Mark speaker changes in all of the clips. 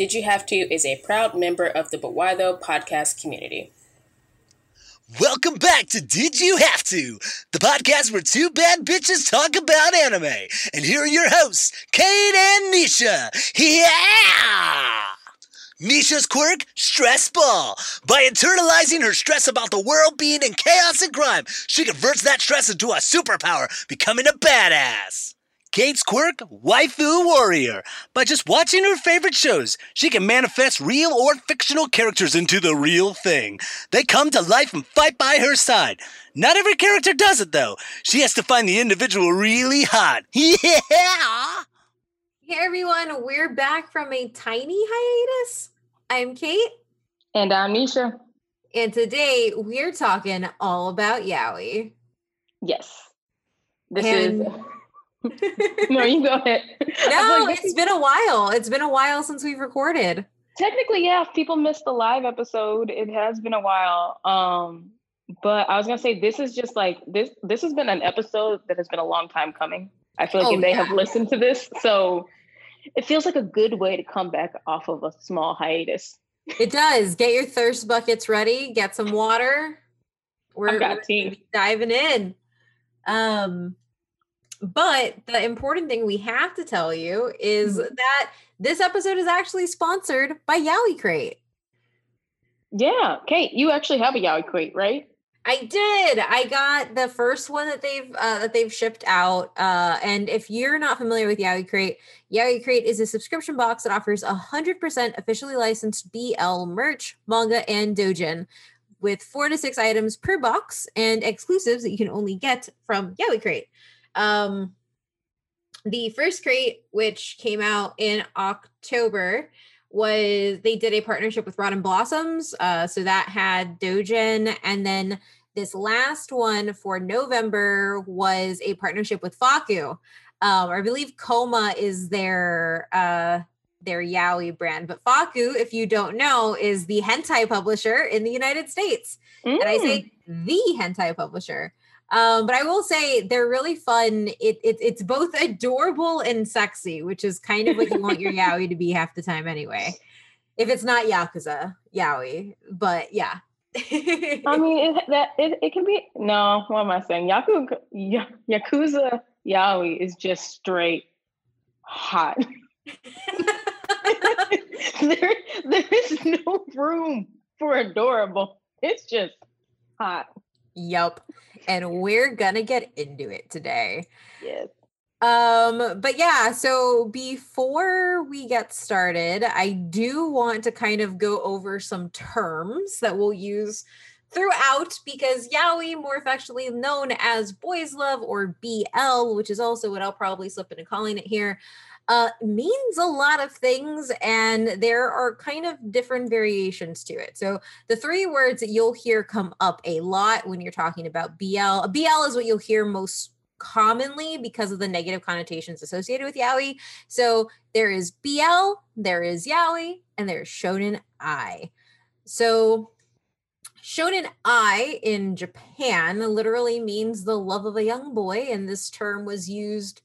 Speaker 1: Did You Have To is a proud member of the But podcast community.
Speaker 2: Welcome back to Did You Have To, the podcast where two bad bitches talk about anime. And here are your hosts, Kate and Nisha. Yeah! Nisha's quirk, stress ball. By internalizing her stress about the world being in chaos and crime, she converts that stress into a superpower, becoming a badass. Kate's quirk, waifu warrior. By just watching her favorite shows, she can manifest real or fictional characters into the real thing. They come to life and fight by her side. Not every character does it though. She has to find the individual really hot. Yeah!
Speaker 3: Hey everyone, we're back from a tiny hiatus. I'm Kate.
Speaker 4: And I'm Nisha.
Speaker 3: And today we're talking all about Yaoi.
Speaker 4: Yes. This and- is no, you go ahead.
Speaker 3: No, like, it's been a while. It's been a while since we've recorded.
Speaker 4: Technically, yeah, people missed the live episode. It has been a while. Um, but I was gonna say this is just like this this has been an episode that has been a long time coming. I feel like oh, they yeah. have listened to this. So it feels like a good way to come back off of a small hiatus.
Speaker 3: It does. Get your thirst buckets ready, get some water.
Speaker 4: We're, we're
Speaker 3: diving in. Um but the important thing we have to tell you is mm-hmm. that this episode is actually sponsored by Yaoi Crate.
Speaker 4: Yeah, Kate, you actually have a Yaoi Crate, right?
Speaker 3: I did. I got the first one that they've uh, that they've shipped out. Uh, and if you're not familiar with Yaoi Crate, Yaoi Crate is a subscription box that offers 100% officially licensed BL merch, manga, and dojin, with four to six items per box and exclusives that you can only get from Yaoi Crate. Um, the first crate, which came out in October, was they did a partnership with Rotten Blossoms. Uh, so that had Dojin. And then this last one for November was a partnership with FAKKU. Um, I believe Koma is their uh, their yaoi brand. But FAKKU, if you don't know, is the hentai publisher in the United States. Mm. And I say mm. the hentai publisher. Um, but I will say they're really fun. It, it, it's both adorable and sexy, which is kind of what you want your yaoi to be half the time anyway. If it's not yakuza yaoi, but yeah.
Speaker 4: I mean, it, that it, it can be no. What am I saying? Yakuza yakuza yaoi is just straight hot. there, there is no room for adorable. It's just hot.
Speaker 3: Yep and we're gonna get into it today.
Speaker 4: Yes.
Speaker 3: Um, but yeah, so before we get started, I do want to kind of go over some terms that we'll use throughout because yaoi, more affectionately known as boys love or BL, which is also what I'll probably slip into calling it here, uh, means a lot of things, and there are kind of different variations to it. So, the three words that you'll hear come up a lot when you're talking about BL, BL is what you'll hear most commonly because of the negative connotations associated with yaoi. So, there is BL, there is yaoi, and there's shonen ai. So, Shonen ai in Japan literally means the love of a young boy, and this term was used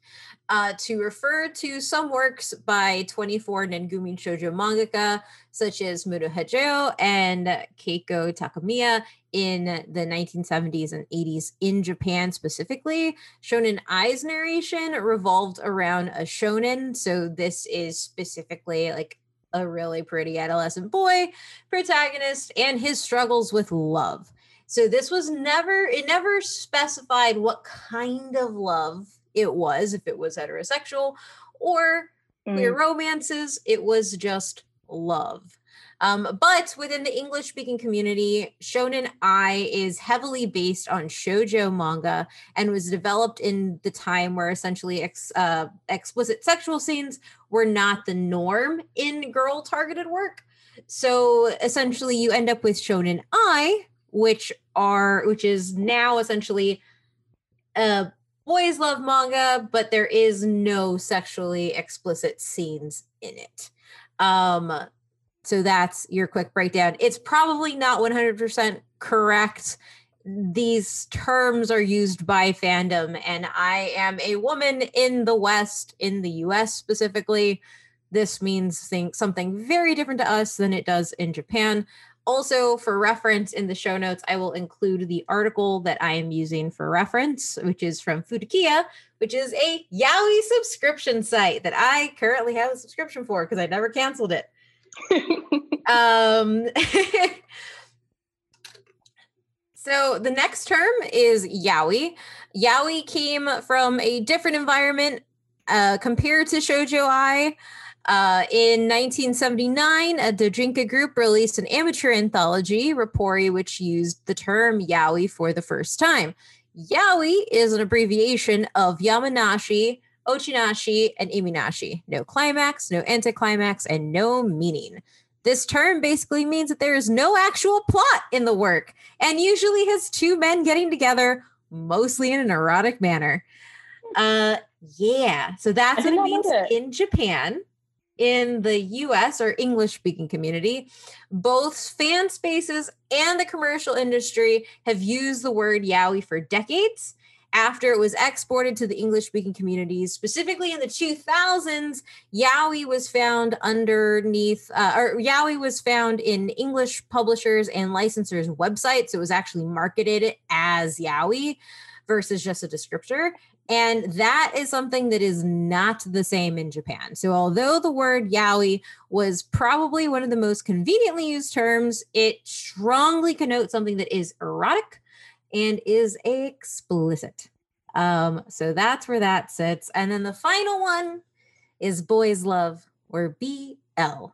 Speaker 3: uh, to refer to some works by 24 Nengumi Shoujo mangaka such as Hagio and Keiko Takemiya in the 1970s and 80s in Japan specifically. Shonen Ai's narration revolved around a shonen, so this is specifically like a really pretty adolescent boy protagonist and his struggles with love. So this was never it never specified what kind of love it was, if it was heterosexual or mm. queer romances, it was just love. Um, but within the English speaking community, Shonen Ai is heavily based on shojo manga and was developed in the time where essentially ex, uh, explicit sexual scenes were not the norm in girl targeted work. So essentially, you end up with Shonen Ai, which are which is now essentially a boys love manga, but there is no sexually explicit scenes in it. Um, so that's your quick breakdown. It's probably not 100% correct. These terms are used by fandom, and I am a woman in the West, in the US specifically. this means something very different to us than it does in Japan. Also, for reference in the show notes, I will include the article that I am using for reference, which is from Futekiya, which is a Yaoi subscription site that I currently have a subscription for because I never canceled it. um, so the next term is Yaoi. Yaoi came from a different environment uh, compared to Shoujo Ai. Uh, in 1979, a Dojinka group released an amateur anthology, Rappori, which used the term yaoi for the first time. Yaoi is an abbreviation of Yamanashi, Ochinashi, and Iminashi. No climax, no anticlimax, and no meaning. This term basically means that there is no actual plot in the work and usually has two men getting together, mostly in an erotic manner. Uh, yeah, so that's what it means it. in Japan in the US or English speaking community, both fan spaces and the commercial industry have used the word yaoi for decades. After it was exported to the English speaking communities, specifically in the 2000s, yaoi was found underneath, uh, or yaoi was found in English publishers and licensors' websites. It was actually marketed as yaoi versus just a descriptor. And that is something that is not the same in Japan. So, although the word yaoi was probably one of the most conveniently used terms, it strongly connotes something that is erotic and is explicit. Um, so, that's where that sits. And then the final one is boys love or BL.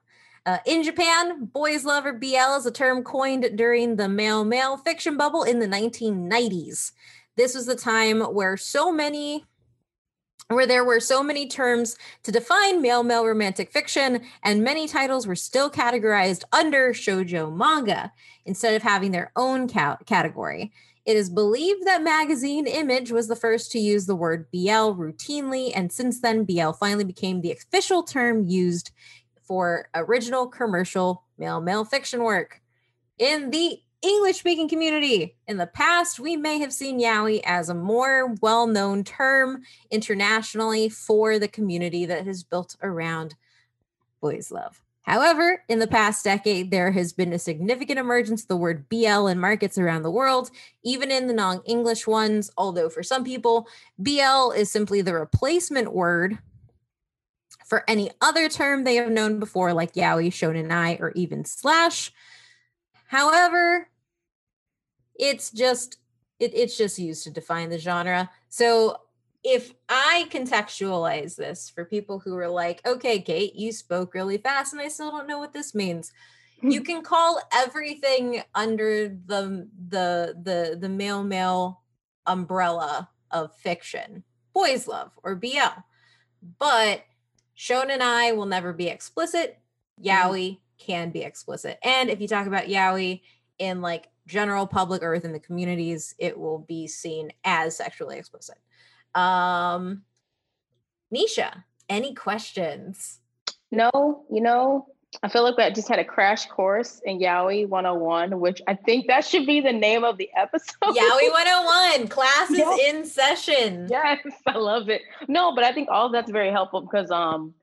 Speaker 3: Uh, in Japan, boys love or BL is a term coined during the male male fiction bubble in the 1990s this was the time where so many where there were so many terms to define male male romantic fiction, and many titles were still categorized under shojo manga instead of having their own ca- category. It is believed that magazine Image was the first to use the word BL routinely, and since then, BL finally became the official term used for original commercial male male fiction work. In the English speaking community. In the past, we may have seen yaoi as a more well known term internationally for the community that has built around boys' love. However, in the past decade, there has been a significant emergence of the word BL in markets around the world, even in the non English ones. Although, for some people, BL is simply the replacement word for any other term they have known before, like yaoi, shonen ai, or even slash. However, it's just it, it's just used to define the genre. So if I contextualize this for people who are like, okay, Kate, you spoke really fast and I still don't know what this means. you can call everything under the the the the male male umbrella of fiction boys love or BL. But shonen i will never be explicit. Mm-hmm. Yaoi can be explicit. And if you talk about yaoi in like general public or within the communities, it will be seen as sexually explicit. Um, Nisha, any questions?
Speaker 4: No, you know, I feel like I just had a crash course in Yaoi 101, which I think that should be the name of the episode.
Speaker 3: Yaoi 101, classes yes. in session.
Speaker 4: Yes, I love it. No, but I think all that's very helpful because um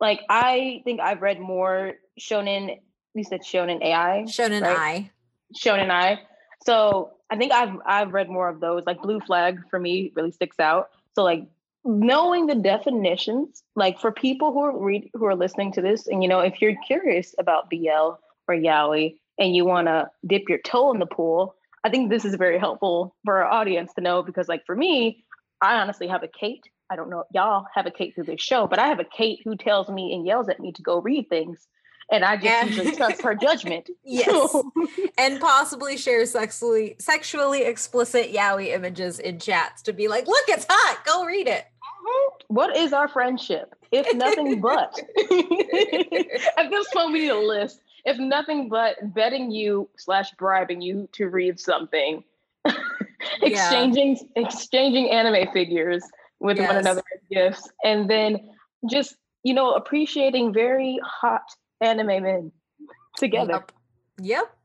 Speaker 4: like I think I've read more shonen you said shonen AI.
Speaker 3: Shonen right? I.
Speaker 4: Shonen I. So I think I've I've read more of those. Like Blue Flag for me really sticks out. So like knowing the definitions, like for people who are read who are listening to this, and you know, if you're curious about BL or Yaoi and you want to dip your toe in the pool, I think this is very helpful for our audience to know because, like for me, I honestly have a Kate. I don't know if y'all have a Kate through this show, but I have a Kate who tells me and yells at me to go read things and I just usually trust her judgment.
Speaker 3: Yes, and possibly share sexually sexually explicit yaoi images in chats to be like, "Look, it's hot. Go read it."
Speaker 4: Mm-hmm. What is our friendship? If nothing but at this point, we need a list. If nothing but betting you slash bribing you to read something, exchanging yeah. exchanging anime figures with yes. one another as gifts, and then just you know appreciating very hot anime men together.
Speaker 3: Yep. yep.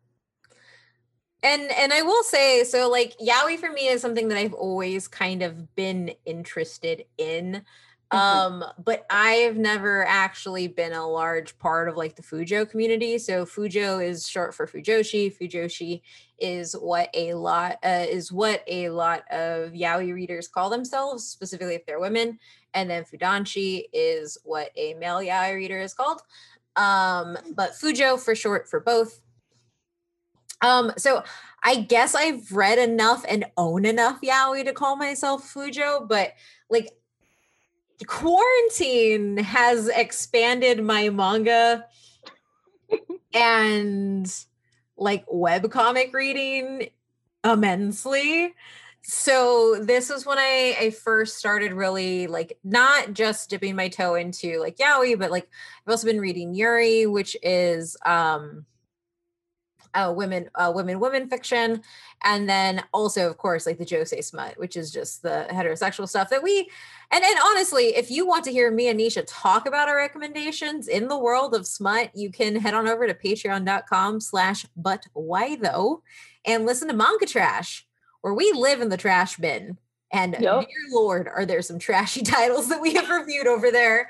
Speaker 3: And and I will say so like yaoi for me is something that I've always kind of been interested in. Um, but I've never actually been a large part of like the Fujo community. So Fujo is short for Fujoshi. Fujoshi is what a lot uh, is what a lot of yaoi readers call themselves, specifically if they're women. And then Fudanshi is what a male yaoi reader is called. Um, but Fujo for short for both. Um, so I guess I've read enough and own enough yaoi to call myself Fujo, but like quarantine has expanded my manga and like web comic reading immensely. So this was when I, I first started really like not just dipping my toe into like yaoi, but like I've also been reading Yuri, which is um uh, women, uh, women, women fiction, and then also, of course, like the josei smut, which is just the heterosexual stuff that we. And and honestly, if you want to hear me and Nisha talk about our recommendations in the world of smut, you can head on over to Patreon.com/slash But Why Tho, and listen to Manga Trash, where we live in the trash bin. And yep. dear Lord, are there some trashy titles that we have reviewed over there?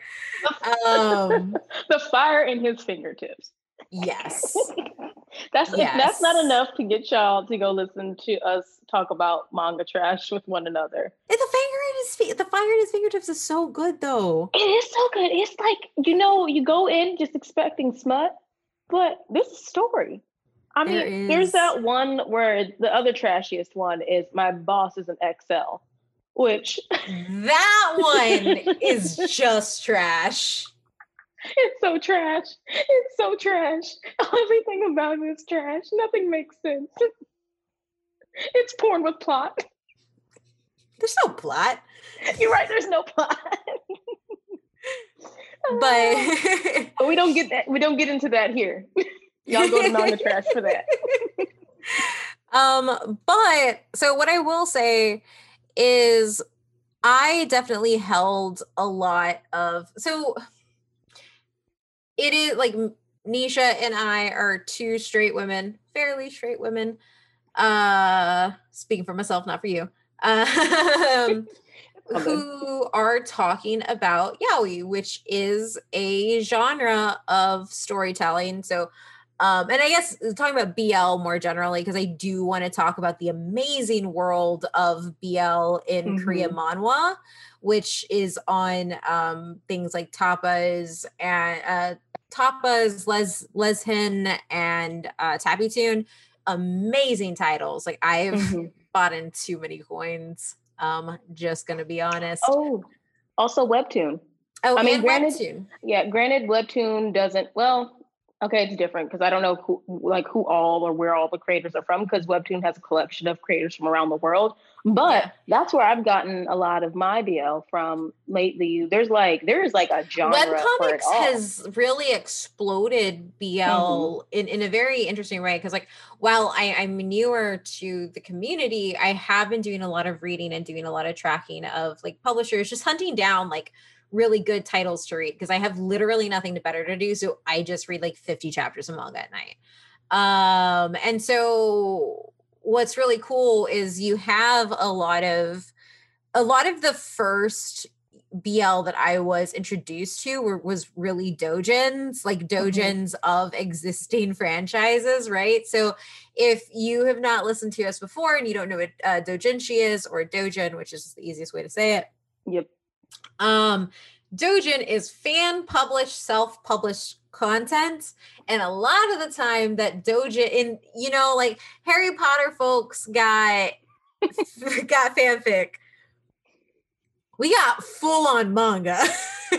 Speaker 4: Um, the fire in his fingertips.
Speaker 3: Yes.
Speaker 4: that's yes. that's not enough to get y'all to go listen to us talk about manga trash with one another. And
Speaker 3: the finger in his feet, the fire in his fingertips is so good though.
Speaker 4: It is so good. It's like, you know, you go in just expecting smut, but this is story. I mean, there there's that one where the other trashiest one is my boss is an XL, which
Speaker 3: that one is just trash.
Speaker 4: It's so trash. It's so trash. Everything about it is trash. Nothing makes sense. It's porn with plot.
Speaker 3: There's no plot.
Speaker 4: You're right, there's no plot.
Speaker 3: but ah.
Speaker 4: but we don't get that we don't get into that here. Y'all go to manga trash for that.
Speaker 3: um, but so what I will say is I definitely held a lot of so it is like Nisha and I are two straight women, fairly straight women. Uh speaking for myself, not for you. Um, who are talking about yaoi, which is a genre of storytelling. So um, and I guess talking about BL more generally, because I do want to talk about the amazing world of BL in mm-hmm. Korea manhwa, which is on um, things like Tapas and uh, Tapas, Les Lezhin, and uh, Tappytoon. Amazing titles. Like I've mm-hmm. bought in too many coins. Um, just gonna be honest.
Speaker 4: Oh, also Webtoon.
Speaker 3: Oh, I mean, granted, Webtoon.
Speaker 4: yeah, granted, Webtoon doesn't. Well, Okay, it's different because I don't know who, like who all or where all the creators are from because Webtoon has a collection of creators from around the world. But that's where I've gotten a lot of my BL from lately. There's like there's like a genre. Webcomics
Speaker 3: has really exploded BL mm-hmm. in, in a very interesting way because like while I, I'm newer to the community, I have been doing a lot of reading and doing a lot of tracking of like publishers, just hunting down like really good titles to read because I have literally nothing better to do. So I just read like 50 chapters of manga at night. Um, and so what's really cool is you have a lot of a lot of the first BL that I was introduced to were, was really dojins, like dojins mm-hmm. of existing franchises, right? So if you have not listened to us before and you don't know what uh, dojinshi is or dojin, which is the easiest way to say it.
Speaker 4: Yep.
Speaker 3: Um, Dojin is fan published, self published content. And a lot of the time that Dojin in, you know, like Harry Potter folks got got fanfic. We got full on manga.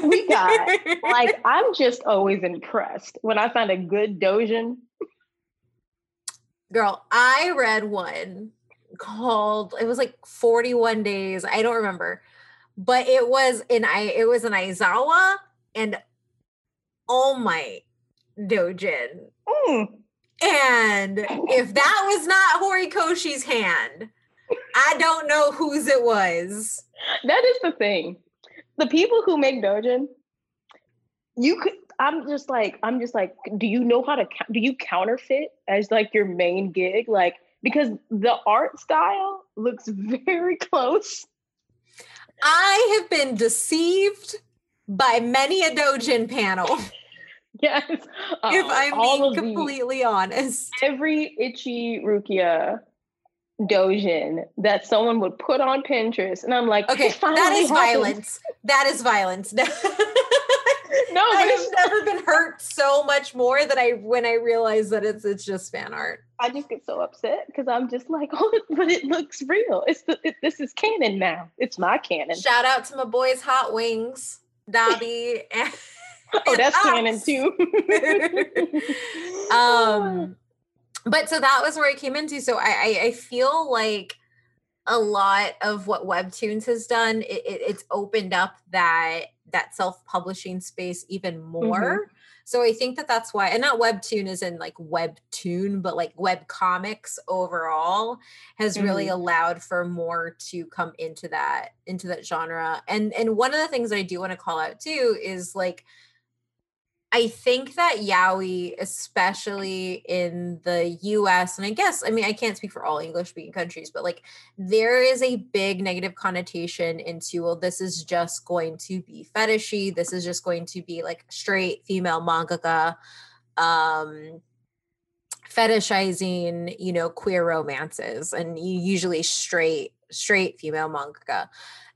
Speaker 4: we got like I'm just always impressed when I find a good Dojin.
Speaker 3: Girl, I read one called it was like 41 days. I don't remember but it was in I it was in Aizawa and All Might dojin. Mm. And if that was not Horikoshi's hand, I don't know whose it was.
Speaker 4: That is the thing. The people who make dojin, you could I'm just like I'm just like do you know how to do you counterfeit as like your main gig like because the art style looks very close
Speaker 3: I have been deceived by many a dojin panel.
Speaker 4: Yes.
Speaker 3: if
Speaker 4: Uh,
Speaker 3: I'm being
Speaker 4: of the-
Speaker 3: completely honest.
Speaker 4: every itchy Rukia dojin that someone would put on Pinterest, and I'm like,
Speaker 3: Okay,
Speaker 4: "It
Speaker 3: that is
Speaker 4: happened."
Speaker 3: violence. That is violence.
Speaker 4: No, but
Speaker 3: I've never been hurt so much more than I when I realized that it's it's just fan art.
Speaker 4: I just get so upset because I'm just like, oh, but it looks real. It's the it, this is canon now. It's my canon.
Speaker 3: Shout out to my boys Hot Wings, Dabi, and
Speaker 4: oh, that's
Speaker 3: Ox.
Speaker 4: canon too.
Speaker 3: um but so that was where I came into. So I I, I feel like a lot of what Webtoons has done, it, it, it's opened up that that self-publishing space even mm-hmm. more. So I think that that's why, and not webtoon is in like webtoon, but like web comics overall has really mm-hmm. allowed for more to come into that into that genre. And and one of the things that I do want to call out too is like I think that yaoi, especially in the US, and I guess, I mean, I can't speak for all English speaking countries, but like there is a big negative connotation into, well, this is just going to be fetishy. This is just going to be like straight female mangaka, um, fetishizing, you know, queer romances and usually straight, straight female mangaka.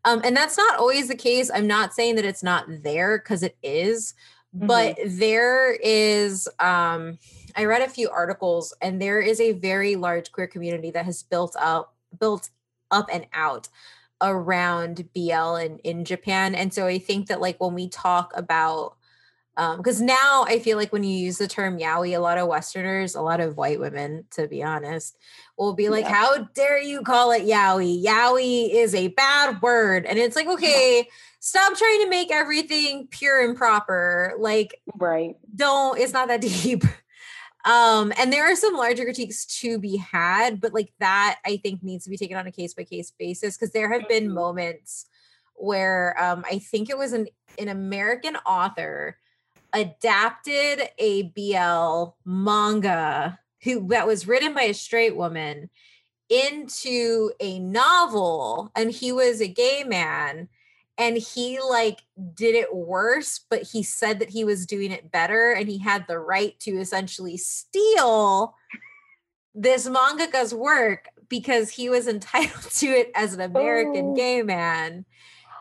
Speaker 3: Um, and that's not always the case. I'm not saying that it's not there because it is, but there is um i read a few articles and there is a very large queer community that has built up built up and out around bl in, in japan. And so i think that like when we talk about um because now i feel like when you use the term yaoi a lot of westerners a lot of white women to be honest will be like
Speaker 4: Yeah.
Speaker 3: how dare you call it yaoi yaoi is a bad word and it's like okay stop trying to make everything pure and proper like
Speaker 4: right.
Speaker 3: don't it's not that deep um and there are some larger critiques to be had but like that i think needs to be taken on a case by case basis because there have been
Speaker 4: Mhm.
Speaker 3: moments where um i think it was an an american author adapted a bl manga who that was written by a straight woman into a novel and he was a gay man and he like did it worse but he said that he was doing it better and he had the right to essentially steal this mangaka's work because he was entitled to it as an american
Speaker 4: Oh.
Speaker 3: gay man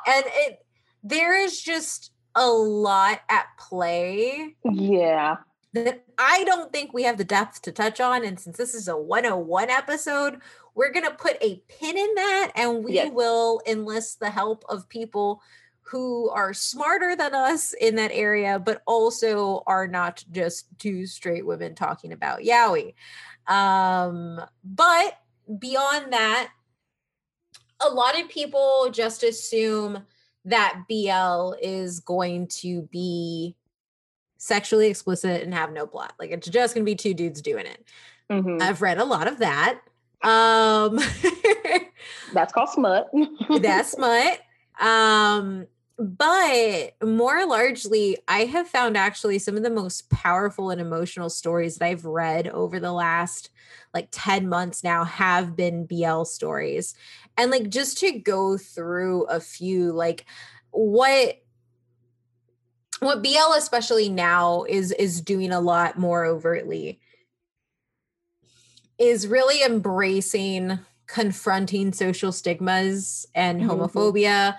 Speaker 3: and it there is just a lot at play
Speaker 4: Yeah.
Speaker 3: that I don't think we have the depth to touch on. And since this is a 101 episode, we're going to put a pin in that and we
Speaker 4: Yes.
Speaker 3: will enlist the help of people who are smarter than us in that area, but also are not just two straight women talking about yaoi. Um, but beyond that, a lot of people just assume that BL is going to be sexually explicit and have no plot. Like it's just going to be two dudes doing it.
Speaker 4: Mhm.
Speaker 3: I've read a lot of that. Um
Speaker 4: That's called smut.
Speaker 3: that's smut. Um but more largely I have found actually some of the most powerful and emotional stories that I've read over the last like 10 months now have been BL stories. And like just to go through a few like what what BL especially now is is doing a lot more overtly is really embracing confronting social stigmas and
Speaker 4: Mhm.
Speaker 3: homophobia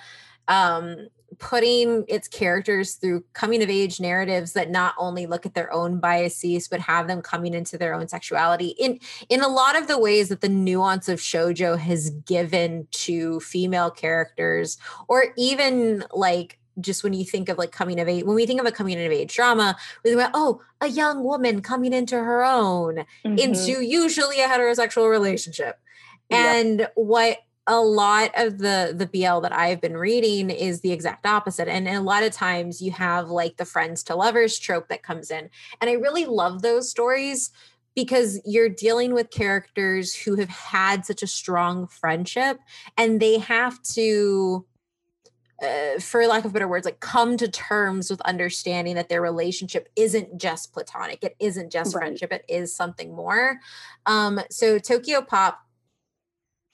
Speaker 3: um putting its characters through coming of age narratives that not only look at their own biases but have them coming into their own sexuality in in a lot of the ways that the nuance of shojo has given to female characters or even like just when you think of like coming of age when we think of a coming of age drama we think about oh a young woman coming into her own
Speaker 4: Mhm.
Speaker 3: into usually a heterosexual relationship.
Speaker 4: Yep.
Speaker 3: And what a lot of the the BL that I've been reading is the exact opposite. And, a lot of times you have like the friends to lovers trope that comes in. And I really love those stories because you're dealing with characters who have had such a strong friendship and they have to uh, for lack of better words, like come to terms with understanding that their relationship isn't just platonic. It isn't just
Speaker 4: Right.
Speaker 3: friendship. It is something more. Um, so Tokyo Pop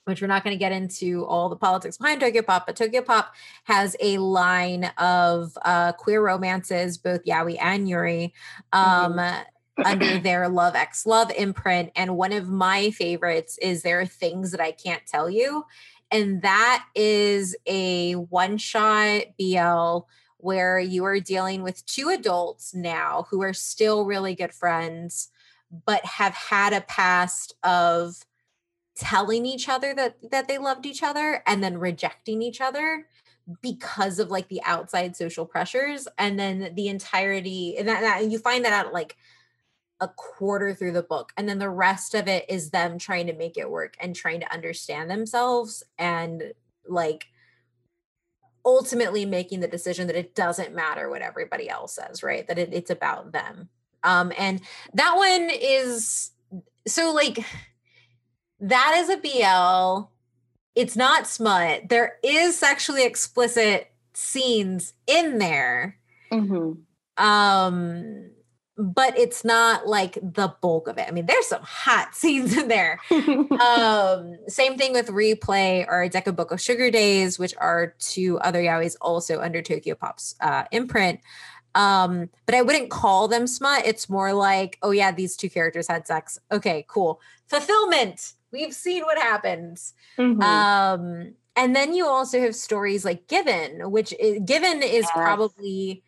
Speaker 3: which we're not going to get into all the politics behind Tokyo Pop, but Tokyo Pop has a line of uh, queer romances, both Yaoi and Yuri, um, mm-hmm. under their Love X Love imprint. And one of my favorites is There Are Things That I Can't Tell You. And that is a one shot BL where you are dealing with two adults now who are still really good friends, but have had a past of telling each other that that they loved each other and then rejecting each other because of like the outside social pressures and then the entirety and that, that you find that out like a quarter through the book and then the rest of it is them trying to make it work and trying to understand themselves and like ultimately making the decision that it doesn't matter what everybody else says right? That it, it's about them. Um and that one is so like that is a BL. It's not smut. There is sexually explicit scenes in there. Mm-hmm. Um, but it's not like the bulk of it. I mean, there's some hot scenes in there. um, same thing with Replay or Dekoboko Sugar Days, which are two other yaois also under Tokyo Pop's uh, imprint. Um, but I wouldn't call them smut. It's more like, oh yeah, these two characters had sex. Okay, cool. Fulfillment. We've seen what happens. Mm-hmm. Um, and then you also have stories like Given, which is, Given is yes. probably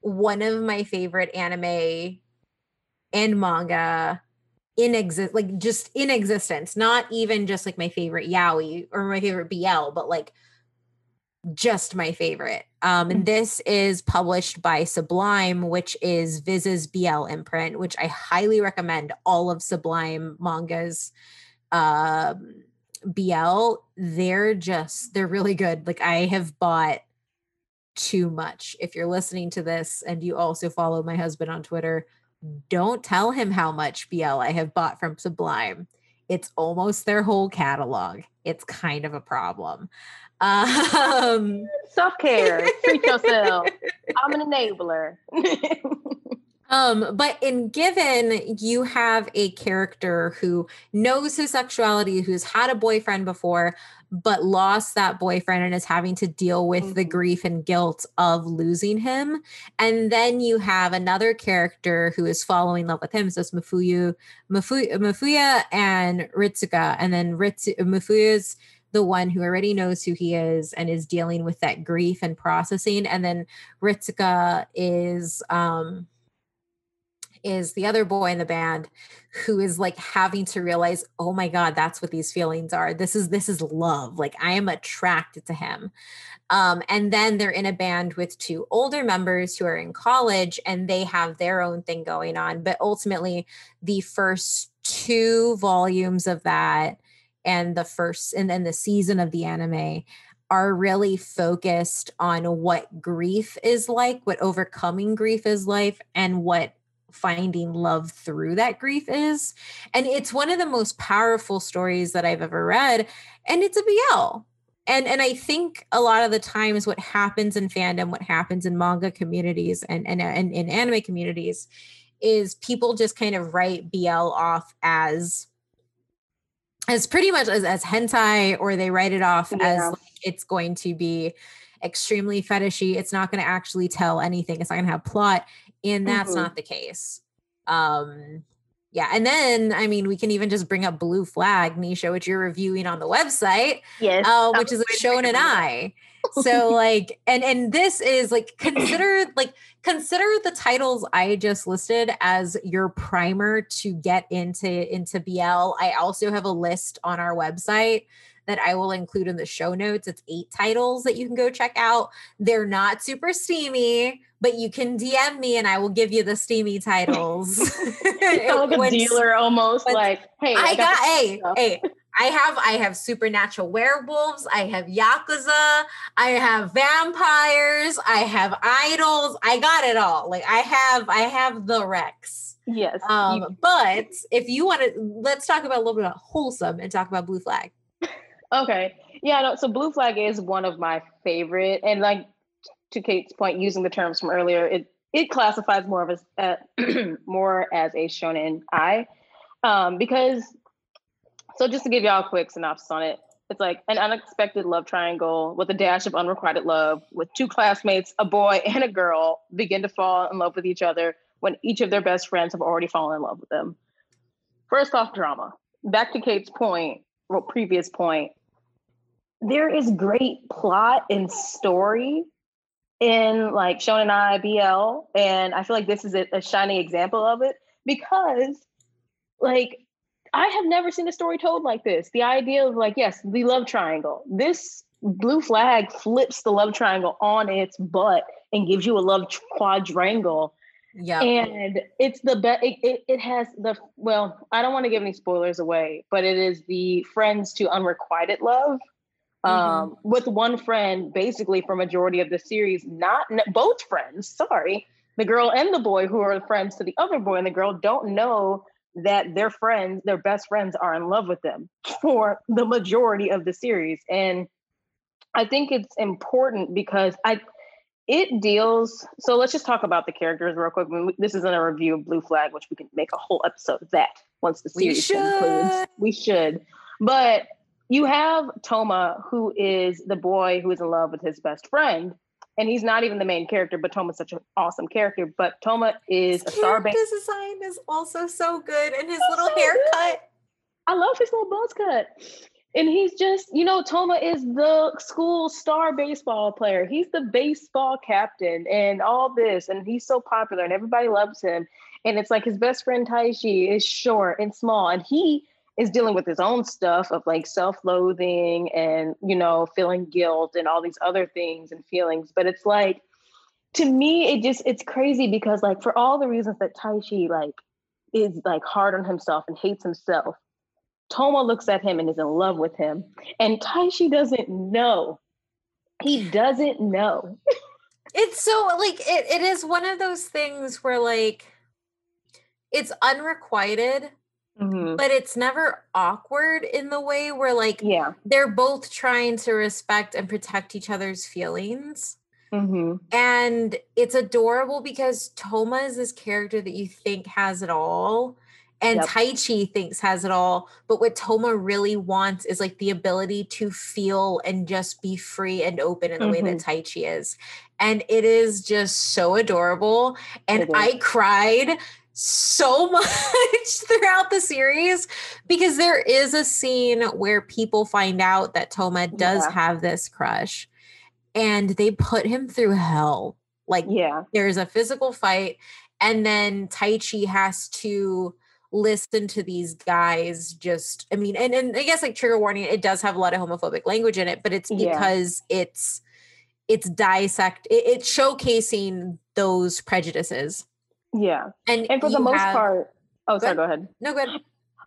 Speaker 3: one of my favorite anime and manga in exist like just in existence not even just like my favorite yaoi or my favorite bl but like just my favorite um and mm. this is published by sublime which is viz's bl imprint which i highly recommend all of sublime mangas um, BL, they're just they're really good. Like I have bought too much. If you're listening to this and you also follow my husband on Twitter, don't tell him how much BL I have bought from Sublime. It's almost their whole catalog. It's kind of a problem. Um,
Speaker 4: Self care, treat yourself. I'm an enabler.
Speaker 3: Um, but in Given, you have a character who knows his sexuality, who's had a boyfriend before, but lost that boyfriend and is having to deal with mm-hmm. the grief and guilt of losing him. And then you have another character who is following love with him. So it's Mafuyu, Mafuyu Mafuya and Ritsuka. And then Ritsu, Mafuyu's the one who already knows who he is and is dealing with that grief and processing. And then Ritsuka is um is the other boy in the band who is like having to realize oh my god that's what these feelings are. This is this is love. Like i am attracted to him. Um, and then they're in a band with two older members who are in college and they have their own thing going on. But ultimately the first two volumes of that and the first and then the season of the anime are really focused on what grief is like, what overcoming grief is like, and what finding love through that grief is. And it's one of the most powerful stories that I've ever read. And it's a BL. And and I think a lot of the times what happens in fandom, what happens in manga communities and and, and in anime communities is people just kind of write BL off as as pretty much as, as hentai or they write it off yeah. as like it's going to be extremely fetishy. It's not going to actually tell anything. It's not going to have plot and that's mm-hmm. not the case um yeah and then i mean we can even just bring up blue flag nisha which you're reviewing on the website
Speaker 4: yes
Speaker 3: uh, which is a shonen ai so like and and this is like consider like consider the titles i just listed as your primer to get into into bl i also have a list on our website that I will include in the show notes. It's eight titles that you can go check out. They're not super steamy, but you can DM me and I will give you the steamy titles.
Speaker 4: it's like a dealer almost like, hey,
Speaker 3: I, I got, got hey, hey, I have I have supernatural werewolves, I have yakuza, I have vampires, I have idols, I got it all. Like I have I have the Rex.
Speaker 4: Yes.
Speaker 3: Um, you- but if you want to let's talk about a little bit of wholesome and talk about blue flag.
Speaker 4: Okay. Yeah, no, so blue flag is one of my favorite and like to Kate's point, using the terms from earlier, it it classifies more of a uh, more as a shonen ai, um, because So just to give y'all a quick synopsis on it, it's like an unexpected love triangle with a dash of unrequited love, with two classmates, a boy and a girl, begin to fall in love with each other when each of their best friends have already fallen in love with them. First off, drama. Back to Kate's point, or previous point, there is great plot and story in like Shonen I BL, and I feel like this is a, a shining example of it because, like, I have never seen a story told like this. The idea of like, yes, the love triangle. This blue flag flips the love triangle on its butt and gives you a love quadrangle. Yeah. And it's the best it, it, it, has the well, I don't want to give any spoilers away, but it is the friends to unrequited love. Mm-hmm. Um, with one friend basically for majority of the series, not both friends, sorry, the girl and the boy who are friends to the other boy and the girl don't know that their friends, their best friends, are in love with them for the majority of the series. And I think it's important because I it deals so let's just talk about the characters real quick. This isn't a review of blue flag which we can make a whole episode of that once the series concludes. we should. But you have toma who is the boy who is in love with his best friend and he's not even the main character, but Toma's such an awesome character. But Toma is his a star.
Speaker 3: His design is also so good, and his little so haircut. Good.
Speaker 4: I love his little buzz cut. And he's just, you know, Toma is the school star baseball player. He's the baseball captain and all this. And he's so popular and everybody loves him. And it's like his best friend Taichi is short and small. And he is dealing with his own stuff of like self-loathing and you know feeling guilt and all these other things and feelings. But it's like to me it just it's crazy because like for all the reasons that taichi like is like hard on himself and hates himself toma looks at him and is in love with him. And taichi doesn't know. He doesn't know.
Speaker 3: It's so like it, it is one of those things where like it's unrequited Mm-hmm. But it's never awkward in the way where like
Speaker 4: yeah
Speaker 3: they're both trying to respect and protect each other's feelings.
Speaker 4: Mm-hmm.
Speaker 3: And it's adorable because Toma is this character that you think has it all. And yep. Taichi thinks has it all. But what Toma really wants is like the ability to feel and just be free and open in the mm-hmm. way that mm-hmm. Taichi is. And it is just so adorable. And I cried so much throughout the series because there is a scene where people find out that Toma does yeah. have this crush and they put him through hell. Like,
Speaker 4: yeah,
Speaker 3: there's a physical fight, and then Taichi has to listen to these guys just i mean and, and i guess like trigger warning it does have a lot of homophobic language in it but it's because yeah. it's it's dissect it, it's showcasing those prejudices
Speaker 4: yeah.
Speaker 3: And
Speaker 4: and for the most have, part, oh, sorry, go ahead.
Speaker 3: No, good.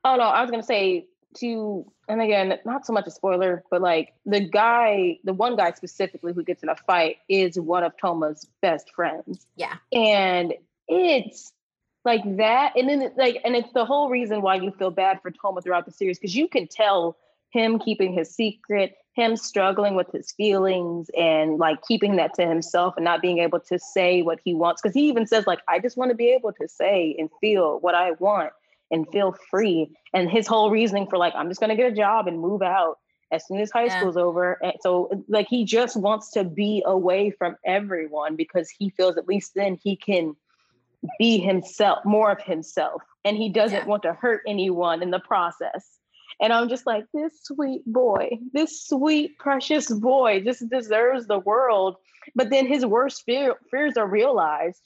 Speaker 4: Oh no, I was gonna say to, and again, not so much a spoiler, but like the guy, the one guy specifically who gets in a fight is one of Toma's best friends.
Speaker 3: Yeah.
Speaker 4: And it's like that, and then like, and it's the whole reason why you feel bad for Toma throughout the series because you can tell him keeping his secret, him struggling with his feelings and like keeping that to himself and not being able to say what he wants. Cause he even says, like, I just want to be able to say and feel what I want and feel free. And his whole reasoning for like, I'm just gonna get a job and move out as soon as high yeah. school's over. And so like he just wants to be away from everyone because he feels at least then he can be himself, more of himself. And he doesn't yeah. want to hurt anyone in the process. And I'm just like, this sweet boy, this sweet, precious boy just deserves the world. But then his worst fear, fears are realized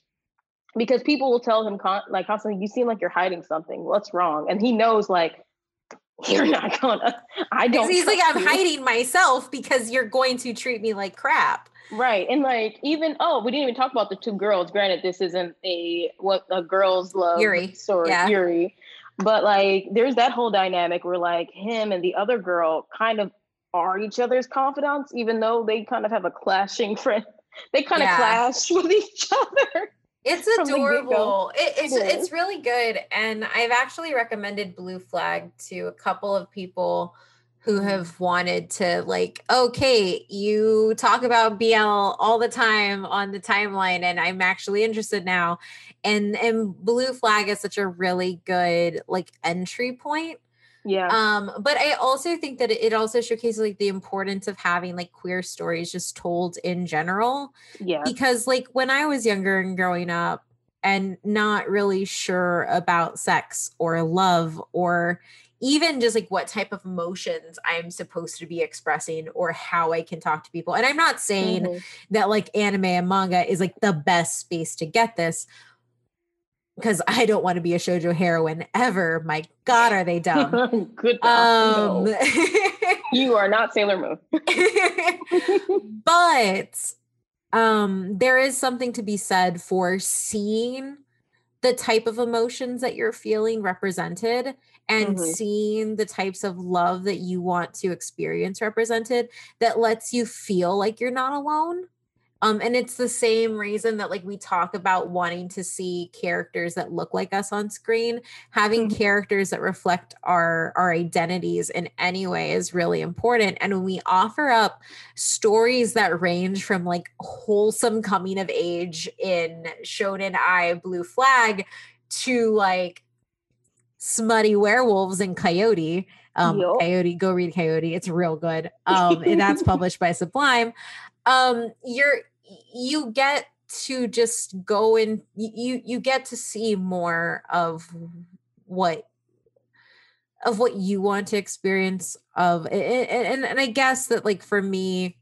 Speaker 4: because people will tell him con- like constantly, you seem like you're hiding something. What's wrong? And he knows like, you're not gonna, I don't.
Speaker 3: He's like, I'm you. hiding myself because you're going to treat me like crap.
Speaker 4: Right. And like even oh, we didn't even talk about the two girls. Granted, this isn't a what a girls love
Speaker 3: Yuri.
Speaker 4: story.
Speaker 3: Yeah.
Speaker 4: Yuri. But like there's that whole dynamic where like him and the other girl kind of are each other's confidants, even though they kind of have a clashing friend. They kind yeah. of clash with each other.
Speaker 3: It's adorable. It, it's it it's really good, and I've actually recommended Blue Flag to a couple of people who mm-hmm. have wanted to like okay you talk about bl all the time on the timeline and i'm actually interested now and and blue flag is such a really good like entry point
Speaker 4: Yeah.
Speaker 3: Um, but I also think that it also showcases like the importance of having like queer stories just told in general.
Speaker 4: Yeah.
Speaker 3: Because like when I was younger and growing up and not really sure about sex or love or even just like what type of emotions I'm supposed to be expressing or how I can talk to people. And I'm not saying
Speaker 4: Mhm.
Speaker 3: that like anime and manga is like the best space to get this because I don't want to be a shojo heroine ever. My God, are they dumb?
Speaker 4: Good.
Speaker 3: Um,
Speaker 4: no. You are not Sailor Moon.
Speaker 3: but um there is something to be said for seeing the type of emotions that you're feeling represented and
Speaker 4: Mhm.
Speaker 3: seeing the types of love that you want to experience represented that lets you feel like you're not alone um and it's the same reason that like we talk about wanting to see characters that look like us on screen having
Speaker 4: Mhm.
Speaker 3: characters that reflect our our identities in any way is really important and when we offer up stories that range from like wholesome coming of age in shonen ai blue flag to like smutty werewolves and coyote. Um
Speaker 4: Yup.
Speaker 3: coyote go read coyote it's real good. Um and that's published by sublime. Um you're you get to just go and you you get to see more of what of what you want to experience of and and I guess that like for me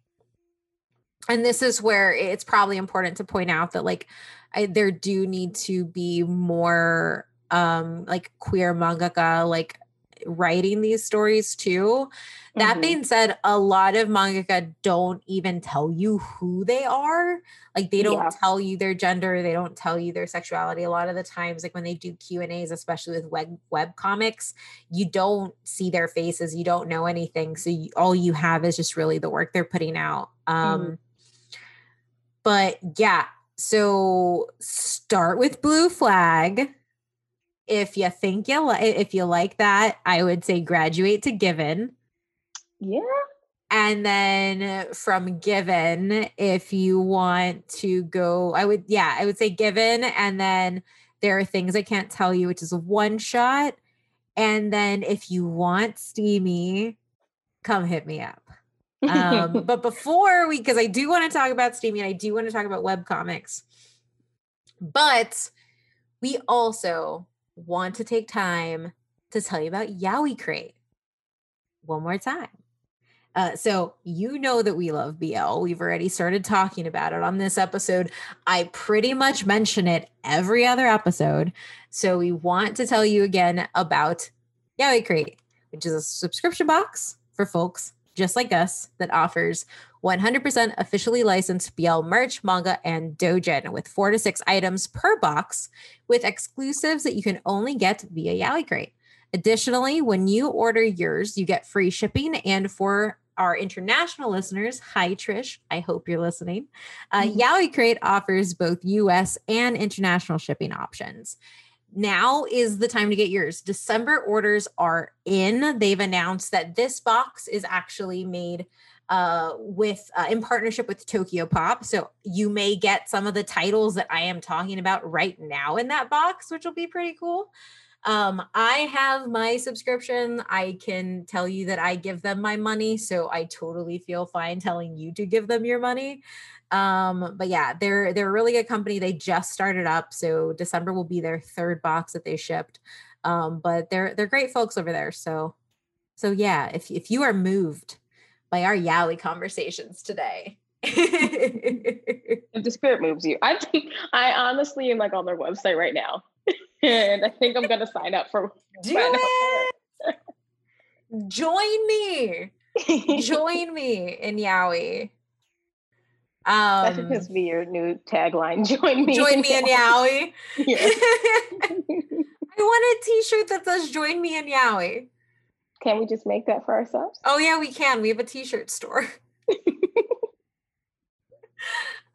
Speaker 3: and this is where it's probably important to point out that like I, there do need to be more um like queer mangaka like writing these stories too that
Speaker 4: Mhm.
Speaker 3: being said, a lot of mangaka don't even tell you who they are. Like they don't
Speaker 4: Yeah.
Speaker 3: tell you their gender, they don't tell you their sexuality. A lot of the times, like when they do Q and A's, especially with web web comics, you don't see their faces, you don't know anything, so you, all you have is just really the work they're putting out. Um, But yeah, so start with Blue Flag. If you think you like, if you like that, I would say graduate to Given.
Speaker 4: Yeah.
Speaker 3: And then from Given, if you want to go, I would, yeah, I would say Given. And then there are things I can't tell you, which is one shot. And then if you want Steamy, come hit me up. Um, but before we, because I do want to talk about Steamy and I do want to talk about web comics, but we also want to take time to tell you about Yaoi Crate one more time. Uh, so you know that we love BL. We've already started talking about it on this episode. I pretty much mention it every other episode. So we want to tell you again about Yaoi Crate, which is a subscription box for folks just like us that offers 100% officially licensed BL merch, manga, and dojin with four to six items per box with exclusives that you can only get via Yaoi Crate. Additionally, when you order yours, you get free shipping. And for our international listeners, hi Trish, I hope you're listening. Uh,
Speaker 4: Mhm.
Speaker 3: Yaoi Crate offers both US and international shipping options. Now is the time to get yours. December orders are in. They've announced that this box is actually made uh, with uh, in partnership with Tokyopop. So you may get some of the titles that I am talking about right now in that box, which will be pretty cool. Um, I have my subscription. I can tell you that I give them my money, so I totally feel fine telling you to give them your money. Um, but yeah, they're they're a really good company. They just started up, so December will be their third box that they shipped. Um, but they're they're great folks over there. So so yeah, if if you are moved by our Yaoi conversations today.
Speaker 4: if the spirit moves you. I think I honestly am like on their website right now. And I think I'm gonna sign up for
Speaker 3: Do it. Join me. Join me in Yaoi.
Speaker 4: That should
Speaker 3: Um,
Speaker 4: just be your new tagline. Join me.
Speaker 3: join me in Yaoi.
Speaker 4: Yeah.
Speaker 3: I want a t-shirt that says join me in Yaoi.
Speaker 4: Can we just make that for ourselves?
Speaker 3: Oh yeah, we can. We have a t-shirt store.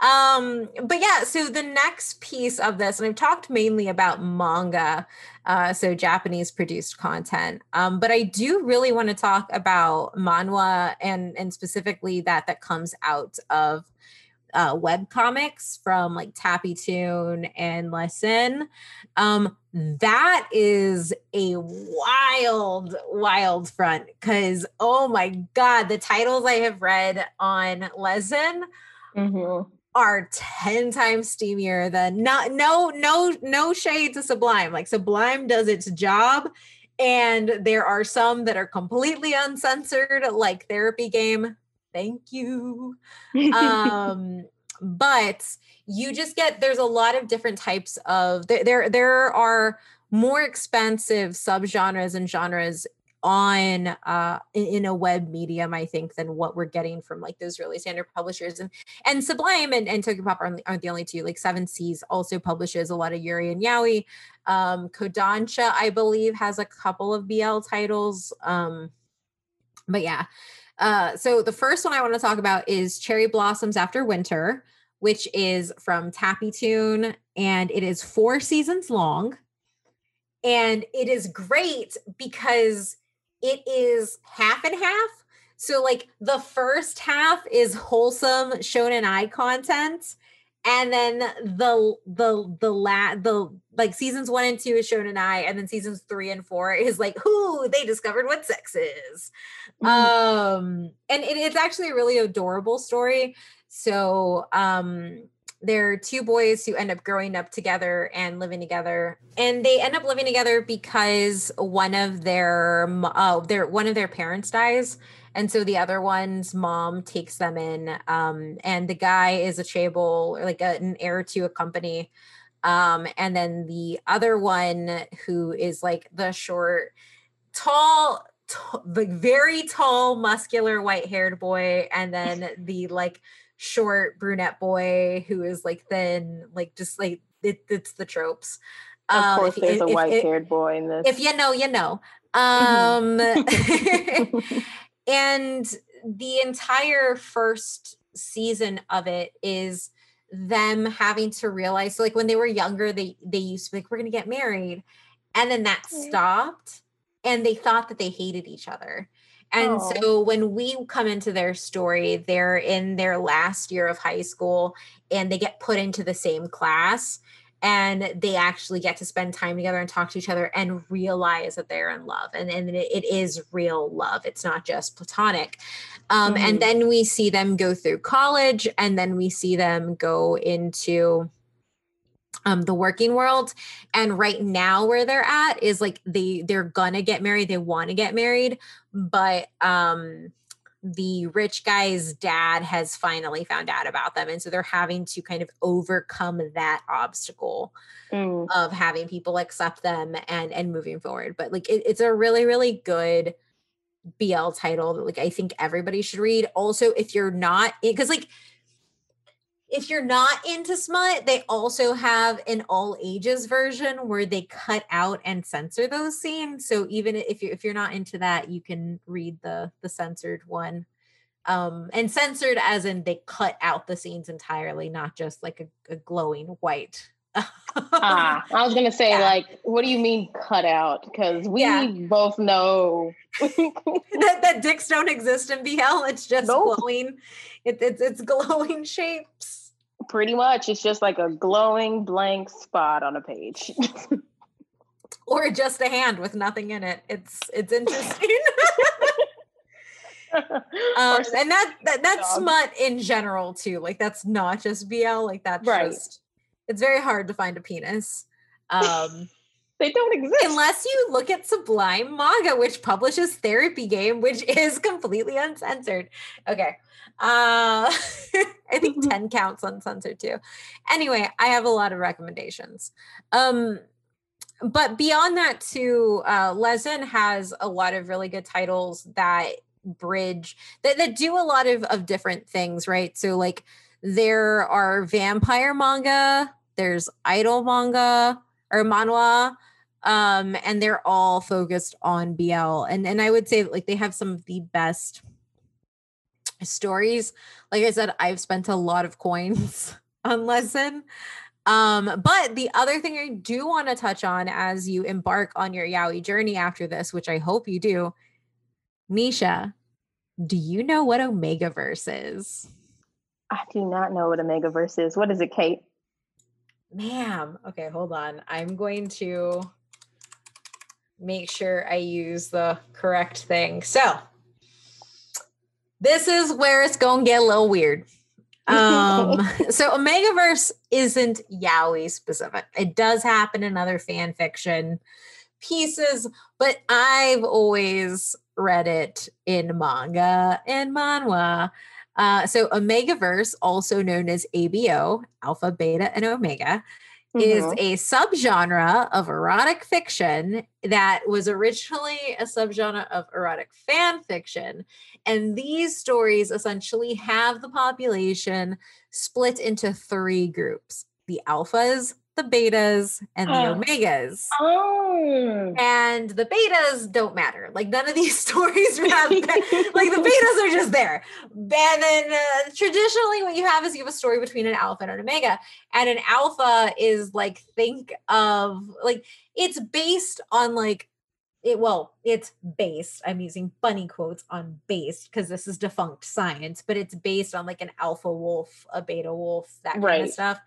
Speaker 3: Um, but yeah, so the next piece of this, and I've talked mainly about manga, uh, so Japanese produced content. Um, but I do really want to talk about manhwa and and specifically that that comes out of uh, web comics from like Tappytoon and Lezhin. Um, that is a wild, wild front because oh my god, the titles I have read on Lezhin mm-hmm. Are 10 times steamier than not no, no, no shade to Sublime. Like Sublime does its job. And there are some that are completely uncensored, like therapy game thank you. um, but you just get there's a lot of different types of there there, there are more expensive subgenres and genres on uh in, a web medium i think than what we're getting from like those really standard publishers and and sublime and, and Tokyopop aren't, aren't the only two like seven seas also publishes a lot of yuri and yaoi um kodansha i believe has a couple of bl titles um but yeah uh, so the first one I want to talk about is Cherry Blossoms After Winter, which is from Tappytoon, and it is four seasons long. And it is great because it is half and half. So, like, the first half is wholesome shonen ai content, and then the the the la the like seasons one and two is shonen ai and then seasons three and four is like who they discovered what sex is mm. um and it, it's actually a really adorable story so um there are two boys who end up growing up together and living together. And they end up living together because one of their oh their one of their parents dies. And so the other one's mom takes them in um, and the guy is a chaebol like a, an heir to a company. Um, and then the other one who is like the short tall t- like very tall muscular white haired boy and then the like short brunette boy who is like thin like just like it, it's the tropes
Speaker 4: of um, course, there's if, a white-haired boy in this.
Speaker 3: If you know, you know. Um, and the entire first season of it is them having to realize so like when they were younger they they used to be like we're gonna get married and then that stopped and they thought that they hated each other and oh. so when we come into their story they're in their last year of high school and they get put into the same class and they actually get to spend time together and talk to each other and realize that they're in love and, and it, it is real love it's not just platonic um, mm-hmm. and then we see them go through college and then we see them go into um, the working world and right now where they're at is like they they're gonna get married they want to get married but um the rich guy's dad has finally found out about them and so they're having to kind of overcome that obstacle mm. of having people accept them and and moving forward but like it, it's a really really good bl title that like i think everybody should read also if you're not because like if you're not into smut, they also have an all ages version where they cut out and censor those scenes. So even if you if you're not into that, you can read the the censored one. Um and censored as in they cut out the scenes entirely, not just like a, a glowing white.
Speaker 4: ah, I was gonna say, yeah. like, what do you mean cut out? Because we yeah. both know
Speaker 3: that, that dicks don't exist in BL. It's just nope. glowing. It, it's it's glowing shapes.
Speaker 4: Pretty much. It's just like a glowing blank spot on a page.
Speaker 3: or just a hand with nothing in it. It's it's interesting. um, and that, that that's smut in general too. Like that's not just BL. Like that's right. just it's very hard to find a penis. Um
Speaker 4: they don't exist
Speaker 3: unless you look at Sublime Manga, which publishes Therapy Game, which is completely uncensored. Okay, uh, I think mm-hmm. Ten Count's uncensored too. Anyway, I have a lot of recommendations. Um, but beyond that, too, uh, Lezhin has a lot of really good titles that bridge that, that do a lot of, of different things, right? So, like, there are vampire manga, there's idol manga or manhwa, um, and they're all focused on BL. And and I would say like they have some of the best stories. Like I said, I've spent a lot of coins on Lezhin. Um, but the other thing I do want to touch on as you embark on your yaoi journey after this, which I hope you do, Nisha, do you know what Omegaverse is?
Speaker 4: I do not know what Omegaverse is. What is it, Kate?
Speaker 3: Ma'am. Okay, hold on. I'm going to make sure I use the correct thing. So, this is where it's going to get a little weird. Um, so Omegaverse isn't Yaoi specific. It does happen in other fan fiction pieces, but I've always read it in manga and manhwa. Uh, so Omegaverse, also known as ABO, Alpha, Beta, and Omega, mm-hmm. is a subgenre of erotic fiction that was originally a subgenre of erotic fan fiction. And these stories essentially have the population split into three groups the alphas, the betas and the oh. omegas.
Speaker 4: Oh.
Speaker 3: And the betas don't matter. Like none of these stories have like the betas are just there. And then uh, traditionally what you have is you have a story between an alpha and an omega. And an alpha is like think of like it's based on like it well it's based i'm using bunny quotes on based because this is defunct science but it's based on like an alpha wolf a beta wolf that kind right. of stuff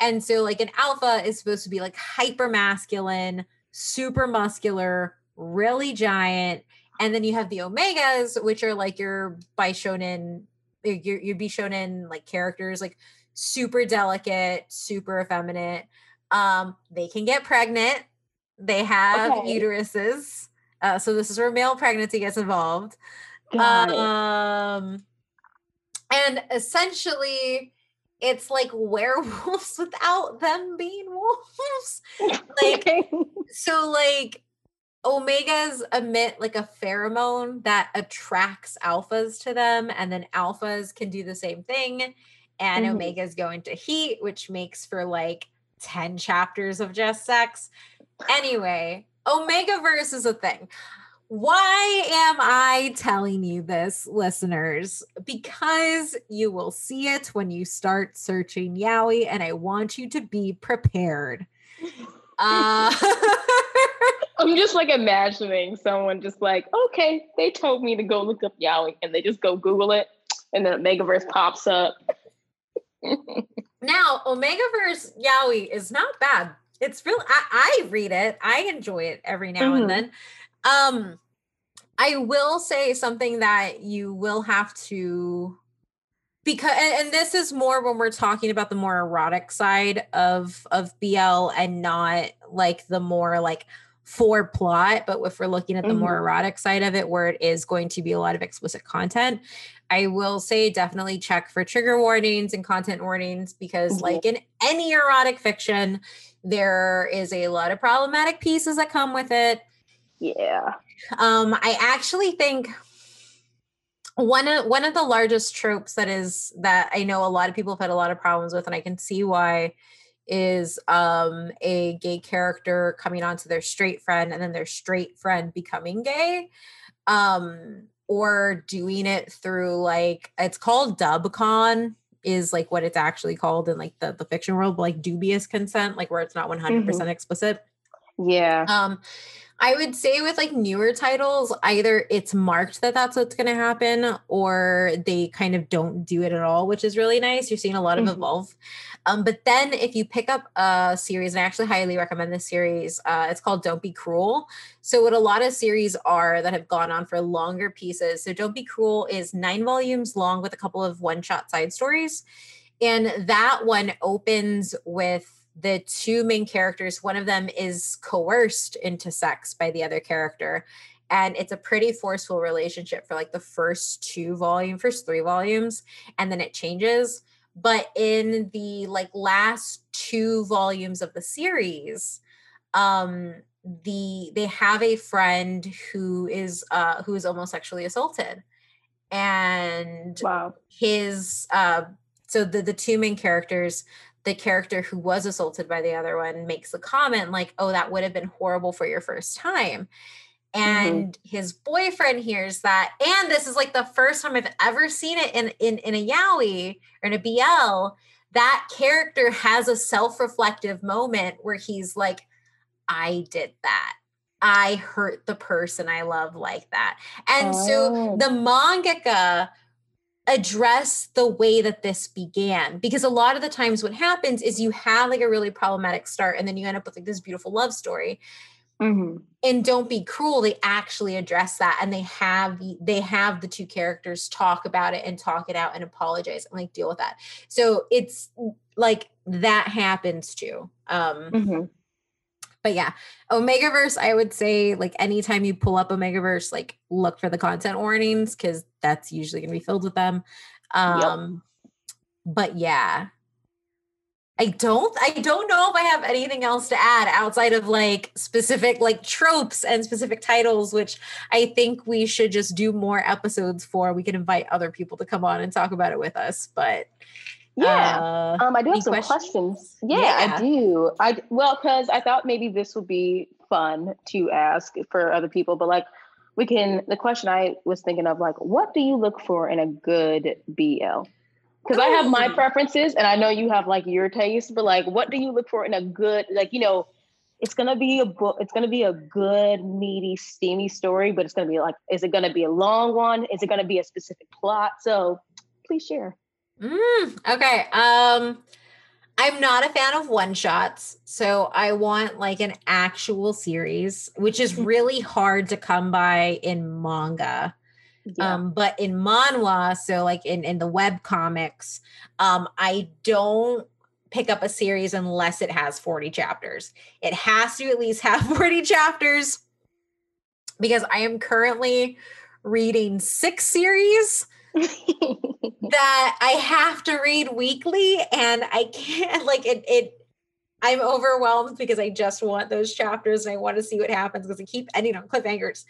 Speaker 3: and so, like, an alpha is supposed to be like hyper masculine, super muscular, really giant. And then you have the omegas, which are like your Bishonen, your, your Bishonen like characters, like super delicate, super effeminate. Um, they can get pregnant. They have okay. uteruses. Uh, so this is where male pregnancy gets involved. Um, and essentially, it's like werewolves without them being wolves. like so like omegas emit like a pheromone that attracts alphas to them and then alphas can do the same thing and mm-hmm. omegas go into heat which makes for like 10 chapters of just sex. Anyway, Omegaverse is a thing. Why am I telling you this, listeners? Because you will see it when you start searching Yaoi, and I want you to be prepared. Uh,
Speaker 4: I'm just like imagining someone just like, okay, they told me to go look up Yaoi, and they just go Google it, and then Omegaverse pops up.
Speaker 3: now, Omegaverse Yaoi is not bad. It's real. I, I read it. I enjoy it every now mm-hmm. and then. Um, I will say something that you will have to because and, and, this is more when we're talking about the more erotic side of of BL and not like the more like for plot, but if we're looking at the mm-hmm. more erotic side of it where it is going to be a lot of explicit content, I will say definitely check for trigger warnings and content warnings because mm-hmm. like in any erotic fiction, there is a lot of problematic pieces that come with it
Speaker 4: yeah.
Speaker 3: Um, I actually think one of one of the largest tropes that is that I know a lot of people have had a lot of problems with, and I can see why, is um a gay character coming onto their straight friend and then their straight friend becoming gay. Um, or doing it through like it's called dubcon is like what it's actually called in like the, the fiction world, like dubious consent, like where it's not 100% mm-hmm. explicit.
Speaker 4: Yeah.
Speaker 3: Um, I would say with like newer titles, either it's marked that that's what's going to happen, or they kind of don't do it at all, which is really nice. You're seeing a lot of mm-hmm. evolve. Um, but then if you pick up a series, and I actually highly recommend this series, uh, it's called Don't Be Cruel. So what a lot of series are that have gone on for longer pieces. So Don't Be Cruel is nine volumes long with a couple of one-shot side stories, and that one opens with the two main characters, one of them is coerced into sex by the other character. And it's a pretty forceful relationship for like the first two volume, first three volumes, and then it changes. But in the like last two volumes of the series, um, the they have a friend who is uh who is almost sexually assaulted. And
Speaker 4: wow.
Speaker 3: his uh so the the two main characters the character who was assaulted by the other one makes the comment like oh that would have been horrible for your first time mm-hmm. and mm-hmm. his boyfriend hears that and this is like the first time i've ever seen it in in, in a yaoi or in a bl that character has a self-reflective moment where he's like i did that i hurt the person i love like that and oh. so the mangaka address the way that this began because a lot of the times what happens is you have like a really problematic start and then you end up with like this beautiful love story. Mm-hmm. and don't be cruel they actually address that and they have the they have the two characters talk about it and talk it out and apologize and like deal with that. So it's like that happens too. Um mm-hmm but yeah, Omegaverse, I would say like anytime you pull up Omegaverse, like look for the content warnings because that's usually gonna be filled with them. Um yep. but yeah. I don't I don't know if I have anything else to add outside of like specific like tropes and specific titles, which I think we should just do more episodes for. We can invite other people to come on and talk about it with us. But
Speaker 4: yeah. Uh, um, I do have some questions. questions. Yeah, yeah, I do. I well, because I thought maybe this would be fun to ask for other people, but like we can. The question I was thinking of, like, what do you look for in a good BL? Because I have my preferences, and I know you have like your taste, but like, what do you look for in a good, like, you know? It's gonna be a book. It's gonna be a good, meaty, steamy story, but it's gonna be like, is it gonna be a long one? Is it gonna be a specific plot? So, please share.
Speaker 3: Mm, okay. Um, I'm not a fan of one shots. So I want like an actual series, which is mm-hmm. really hard to come by in manga. Yeah. Um, but in manhwa, so like in, in the web comics, um, I don't pick up a series unless it has 40 chapters. It has to at least have 40 chapters because I am currently reading six series that I have to read weekly and I can't like it it I'm overwhelmed because I just want those chapters and I want to see what happens because they keep ending on cliffhangers,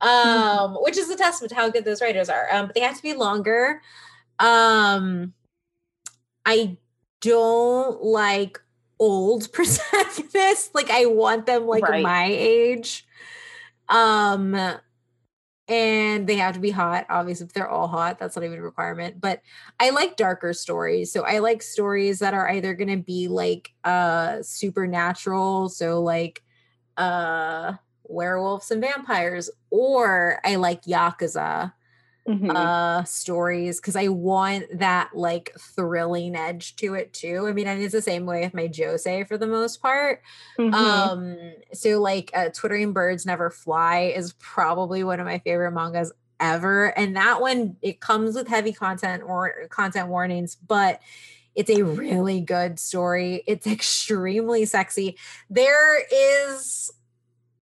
Speaker 3: um, mm-hmm. which is a testament to how good those writers are. Um, but they have to be longer. Um, I don't like old protagonists. like I want them like right. my age. Um, and they have to be hot. Obviously, if they're all hot, that's not even a requirement. But I like darker stories. So I like stories that are either going to be like uh supernatural, so like uh werewolves and vampires, or I like yakuza mm-hmm. uh stories because I want that like thrilling edge to it too. I mean, and it's the same way with my josei for the most part. Mm-hmm. Um, so like uh, Twittering Birds Never Fly is probably one of my favorite mangas ever. And that one it comes with heavy content or content warnings, but it's a really good story. It's extremely sexy. There is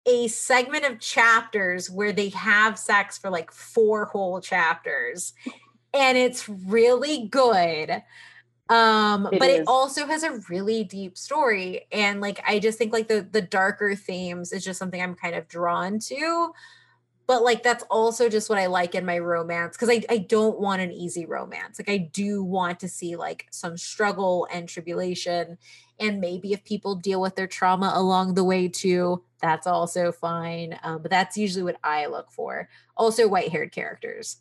Speaker 3: a segment of chapters where they have sex for like four whole chapters. And it's really good. Um it but is. it also has a really deep story. And like i just think like the the darker themes is just something i'm kind of drawn to. But like that's also just what i like in my romance because I, I don't want an easy romance. Like i do want to see like some struggle and tribulation. And maybe if people deal with their trauma along the way too that's also fine um, but that's usually what i look for. Also white haired characters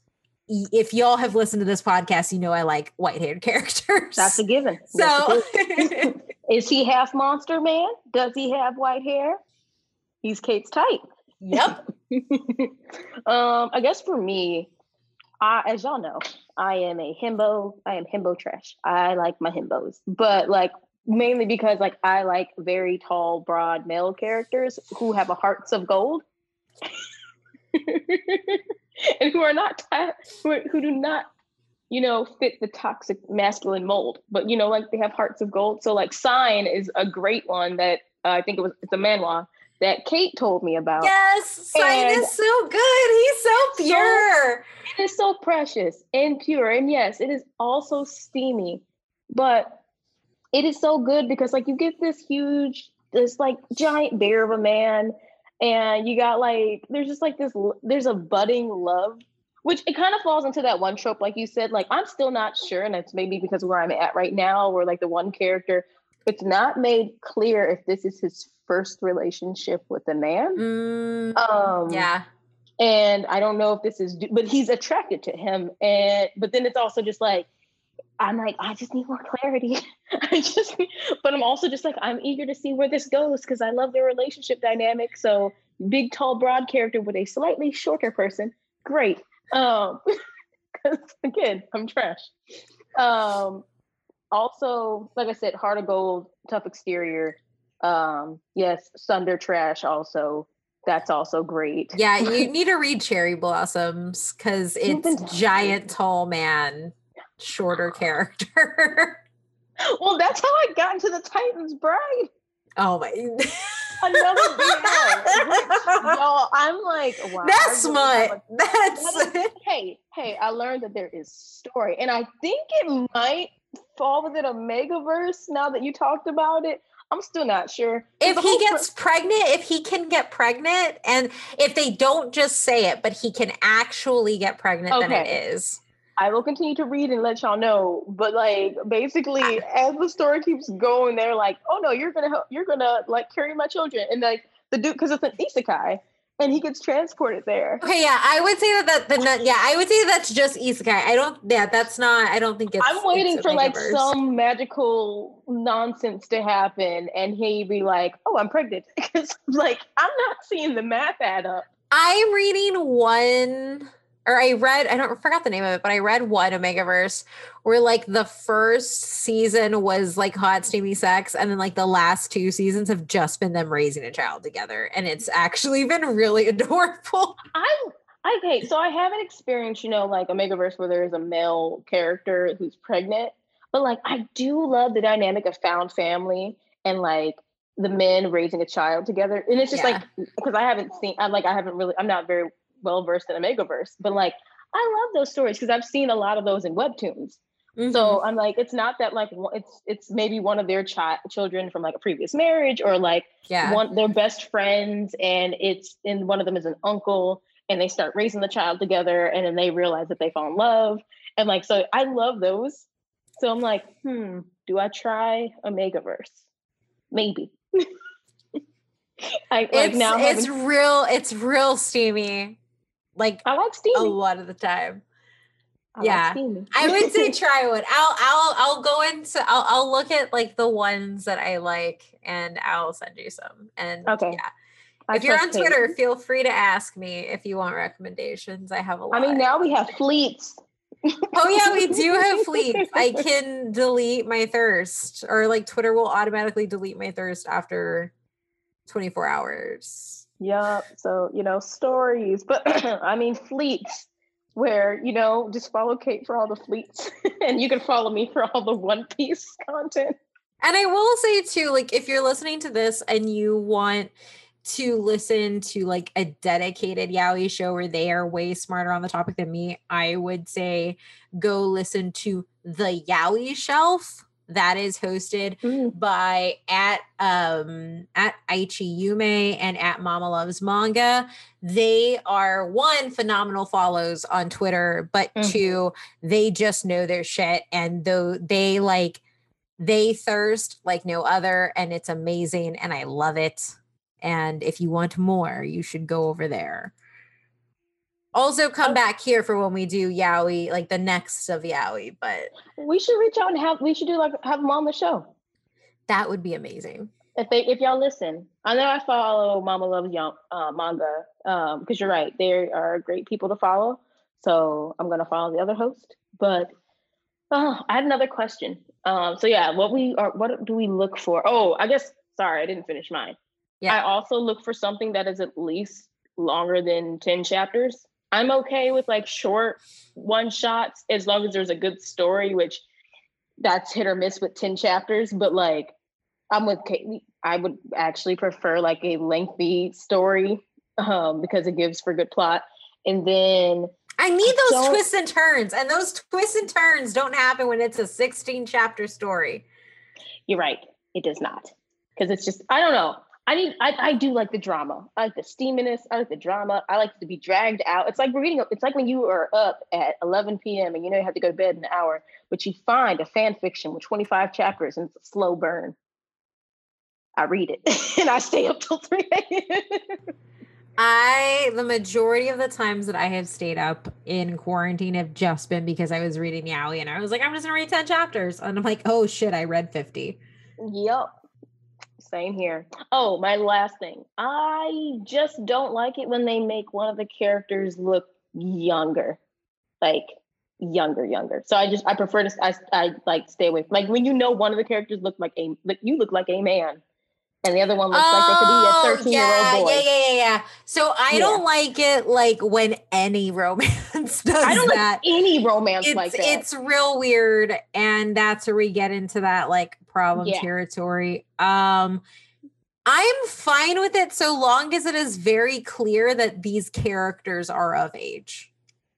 Speaker 3: if y'all have listened to this podcast you know i like white haired characters.
Speaker 4: That's a given. So a given. is he half monster man? Does he have white hair? He's kate's type.
Speaker 3: Yep.
Speaker 4: Um i guess for me I, as y'all know, I am a himbo. I am himbo trash. I like my himbos, but like mainly because like I like very tall, broad male characters who have a hearts of gold. and who are not who, who do not you know fit the toxic masculine mold. But you know like they have hearts of gold. So like sign is a great one that uh, i think it was it's a manhwa that kate told me about.
Speaker 3: Yes sign and is so good. He's so pure.
Speaker 4: so, it is so precious and pure. And yes it is also steamy. But it is so good because like you get this huge, this like giant bear of a man, and you got like there's just like this there's a budding love which it kind of falls into that one trope like you said like i'm still not sure and it's maybe because where i'm at right now where like the one character it's not made clear if this is his first relationship with a man.
Speaker 3: Mm, um yeah.
Speaker 4: and i don't know if this is but he's attracted to him and but then it's also just like I'm like, I just need more clarity. I just, but I'm also just like, I'm eager to see where this goes because I love their relationship dynamic. So, big, tall, broad character with a slightly shorter person, great. Um, because again, I'm trash. Um, also, like I said, Heart of Gold, tough exterior. Um, yes, tsundere trash also. That's also great.
Speaker 3: Yeah, you need to read Cherry Blossoms because it's giant, tall man, shorter character.
Speaker 4: well, that's how I got into the Titans Bride.
Speaker 3: Oh my
Speaker 4: another BL. Y'all, I'm like, wow.
Speaker 3: That's smart. That's
Speaker 4: hey, hey, I learned that there is story. And I think it might fall within Omegaverse now that you talked about it. I'm still not sure.
Speaker 3: If he gets pregnant, if he can get pregnant, and if they don't just say it, but he can actually get pregnant, okay. then it is.
Speaker 4: I will continue to read and let y'all know. But like basically, as the story keeps going, they're like, "Oh no, you're gonna help. You're gonna like carry my children." And like the dude, because it's an isekai, and he gets transported there.
Speaker 3: Okay, yeah, I would say that that the yeah, I would say that's just isekai. I don't. Yeah, that's not. I don't think it's.
Speaker 4: I'm waiting it's for like some magical nonsense to happen, and he be like, "Oh, I'm pregnant," because like I'm not seeing the math add up.
Speaker 3: I'm reading one or I read, I don't forgot the name of it, but I read one Omegaverse where like the first season was like hot, steamy sex, and then like the last two seasons have just been them raising a child together. And it's actually been really adorable.
Speaker 4: I'm okay, so I haven't experienced, you know, like Omegaverse where there's a male character who's pregnant, but like I do love the dynamic of found family and like the men raising a child together. And it's just yeah. like because I haven't seen I'm like I haven't really I'm not very well versed in Omegaverse, but like I love those stories because I've seen a lot of those in webtoons. Mm-hmm. So I'm like, it's not that like it's it's maybe one of their chi- children from like a previous marriage or like yeah. one their best friends, and it's and one of them is an uncle, and they start raising the child together, and then they realize that they fall in love, and like so I love those. So I'm like, hmm, do I try Omegaverse? Maybe.
Speaker 3: I, like it's, now it's having- real. It's real steamy. Like
Speaker 4: I like steamy
Speaker 3: a lot of the time. I yeah, like I would say try one. I'll I'll I'll go into I'll I'll look at like the ones that I like and I'll send you some. And okay. yeah. I if you're on Twitter, Kate. feel free to ask me if you want recommendations. I have a lot.
Speaker 4: I mean, now we have fleets.
Speaker 3: oh yeah, we do have fleets. I can delete my thirst, or like Twitter will automatically delete my thirst after 24 hours.
Speaker 4: Yep. So, you know, stories, but I mean, fleets where, you know, just follow Kate for all the fleets and you can follow me for all the One Piece content.
Speaker 3: And I will say too, like, if you're listening to this and you want to listen to like a dedicated Yaoi show where they are way smarter on the topic than me, I would say go listen to the Yaoi Shelf that is hosted mm. by at um at Aichi Yume and at Mama Loves Manga. They are one phenomenal follows on Twitter, but mm. two, they just know their shit and though they like they thirst like no other and it's amazing and I love it. And if you want more, you should go over there. Also, come oh. back here for when we do Yaoi, like the next of Yaoi. But
Speaker 4: we should reach out and have we should do like have them on the show.
Speaker 3: That would be amazing.
Speaker 4: If they if y'all listen, I know I follow Mama Loves Young uh, manga because um, you're right, they are great people to follow. So I'm gonna follow the other host. But uh, I had another question. Um, so yeah, what we are, what do we look for? Oh, I guess sorry, I didn't finish mine. Yeah. I also look for something that is at least longer than 10 chapters. I'm okay with like short one shots as long as there's a good story, which that's hit or miss with 10 chapters. But like, I'm with Kate. I would actually prefer like a lengthy story um, because it gives for good plot. And then
Speaker 3: I need those twists and turns, and those twists and turns don't happen when it's a 16 chapter story.
Speaker 4: You're right. It does not. Because it's just, I don't know. I need I, I do like the drama. I like the steaminess. I like the drama. I like to be dragged out. It's like reading it's like when you are up at 11 p.m. and you know you have to go to bed in an hour, but you find a fan fiction with 25 chapters and it's a slow burn. I read it and I stay up till 3 a.m.
Speaker 3: I the majority of the times that I have stayed up in quarantine have just been because I was reading Yaoi and I was like, I'm just gonna read 10 chapters. And I'm like, oh shit, I read 50.
Speaker 4: Yep. Same here. Oh, my last thing. I just don't like it when they make one of the characters look younger. Like younger, younger. So I just I prefer to I, I like stay away. From, Like when you know one of the characters look like a like you look like a man, and the other one looks oh, like they could be a oh, thirteen
Speaker 3: yeah,
Speaker 4: year old boy.
Speaker 3: Yeah, yeah, yeah, yeah. So I yeah. don't like it like when any romance does I don't that.
Speaker 4: Like any romance
Speaker 3: it's,
Speaker 4: like that.
Speaker 3: It's real weird, and that's where we get into that like problem yeah. territory. Um. I'm fine with it so long as it is very clear that these characters are of age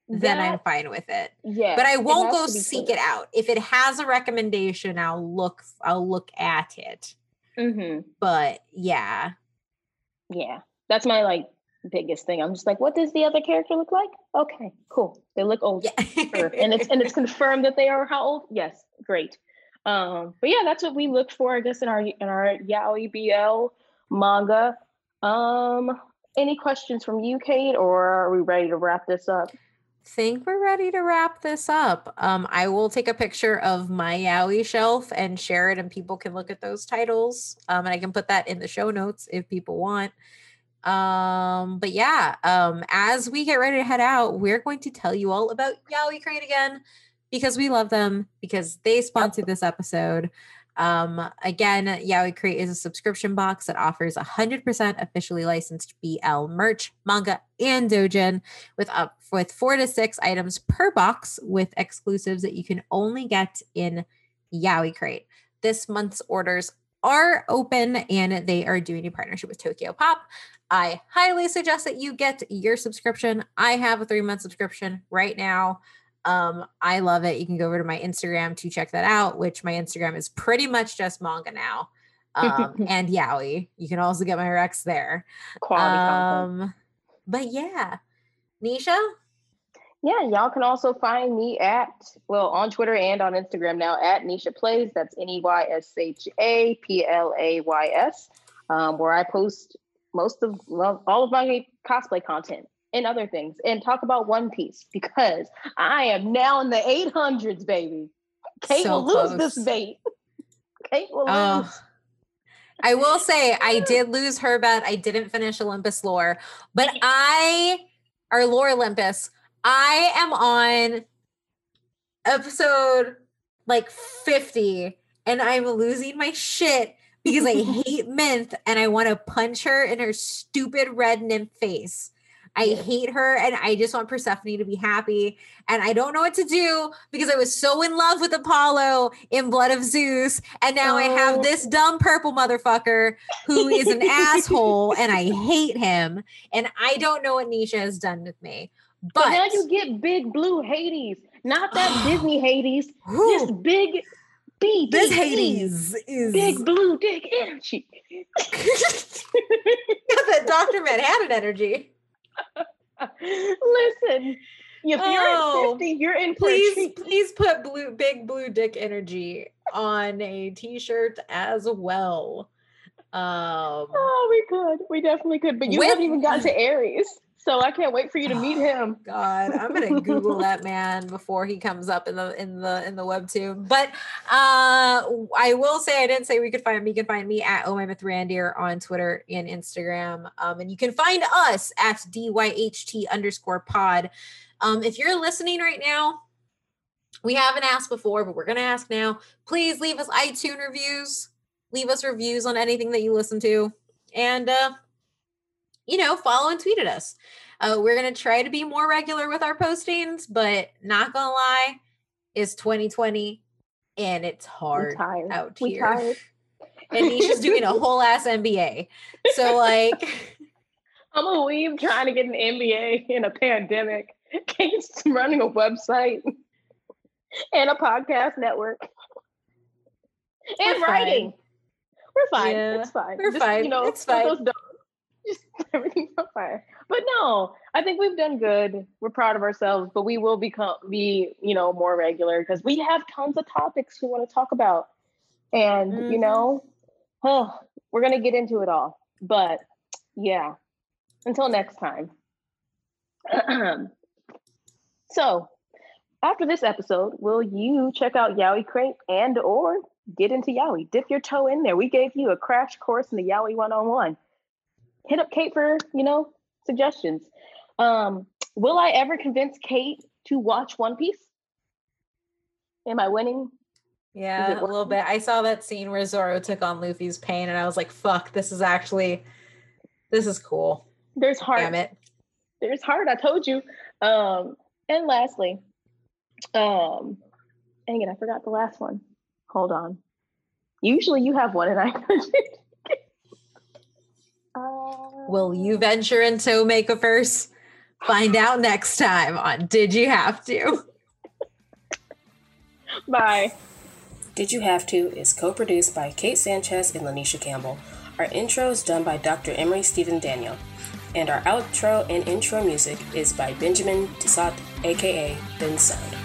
Speaker 3: then I'm fine with it.
Speaker 4: Yeah.
Speaker 3: But I won't go seek clear. it out. If it has a recommendation, I'll look I'll look at it.
Speaker 4: Mm-hmm.
Speaker 3: But yeah.
Speaker 4: Yeah. That's my like biggest thing. I'm just like, what does the other character look like? Okay, cool. They look old. Yeah. and it's and it's confirmed that they are how old? Yes, great. Um, but yeah, that's what we looked for, I guess, in our in our Yaoi BL manga. Um, any questions from you, Kate, or are we ready to wrap this up?
Speaker 3: think we're ready to wrap this up. Um, I will take a picture of my Yaoi shelf and share it, and people can look at those titles. Um, and I can put that in the show notes if people want. Um, but yeah, um, as we get ready to head out, we're going to tell you all about Yaoi Crate again because we love them because they sponsored this episode. Um, again, Yaoi Crate is a subscription box that offers 100% officially licensed BL merch, manga, and dojin with up with four to six items per box with exclusives that you can only get in Yaoi Crate. This month's orders are open and they are doing a partnership with Tokyopop. I highly suggest that you get your subscription. I have a three month subscription right now. Um, I love it. You can go over to my Instagram to check that out, which my Instagram is pretty much just manga now. Um, and Yaoi. You can also get my Rex there.
Speaker 4: Quality um, content.
Speaker 3: But yeah. Nisha?
Speaker 4: Yeah, y'all can also find me at, well, on Twitter and on Instagram now at Nisha Plays. That's N E Y S H A P L A Y S, um, where I post most of, well, all of my cosplay content and other things and talk about One Piece because I am now in the 800s, baby. Kate so will close. lose this bait. Kate will oh. lose.
Speaker 3: I will say I did lose her bet. I didn't finish Olympus lore, but I or lore Olympus. I am on episode like 50 and I'm losing my shit because I hate Mint and I want to punch her in her stupid red nymph face. I hate her and I just want Persephone to be happy. And I don't know what to do because I was so in love with Apollo in Blood of Zeus. And now oh. I have oh. this dumb purple motherfucker who is an asshole and I hate him. And I don't know what Nisha has done with me. But,
Speaker 4: but now you get big blue Hades, not that Disney Hades, this big B.
Speaker 3: This Hades is
Speaker 4: big blue dick energy. Got
Speaker 3: that Dr. Manhattan energy.
Speaker 4: Listen, if oh, you're at 50, you're in
Speaker 3: please please put blue big blue dick energy on a t-shirt as well. Um
Speaker 4: Oh, we could. We definitely could. But you with, haven't even gotten to Ares. So I can't wait for you to meet him.
Speaker 3: God, I'm gonna Google that man before he comes up in the in the in the webtoon. But uh I will say I didn't say we could find me. You can find me at Oh My Myth Randier on Twitter and Instagram. Um, and you can find us at DYHT underscore pod. Um, if you're listening right now, we haven't asked before, but we're gonna ask now. Please leave us iTunes reviews, leave us reviews on anything that you listen to. And uh you know, follow and tweet at us. Uh, we're going to try to be more regular with our postings, but not going to lie, it's 2020 and it's hard out here. Tired. And Nisha's doing a whole ass MBA. So, like,
Speaker 4: I'm a weeb trying to get an MBA in a pandemic. Kate's running a website and a podcast network and We're writing. Fine. We're fine. Yeah, it's fine.
Speaker 3: We're Just, fine. You know, it's fine. Those
Speaker 4: just everything's on fire. But no, I think we've done good. We're proud of ourselves, but we will become be, you know, more regular because we have tons of topics we want to talk about. And mm-hmm. you know, oh, we're gonna get into it all. But yeah. Until next time. so after this episode, will you check out Yaoi Crate and or get into Yaoi? Dip your toe in there. We gave you a crash course in the Yaoi 101 hit up Kate for, you know, suggestions. Um, will I ever convince Kate to watch One Piece? Am I winning?
Speaker 3: Yeah, a little bit. I saw that scene where Zoro took on Luffy's pain, and I was like, "Fuck, this is actually, this is cool."
Speaker 4: There's heart.
Speaker 3: Damn it.
Speaker 4: There's heart. I told you. Um, and lastly, um, dang it, I forgot the last one. Hold on. Usually you have one, and I.
Speaker 3: Will you venture into Omegaverse? Find out next time on Did You Have to?
Speaker 4: Bye.
Speaker 1: Did You Have To is co produced by Kate Sanchez and Lanisha Campbell. Our intro is done by Dr. Emery Stephen Daniel. And our outro and intro music is by Benjamin Tissot, aka Bensound.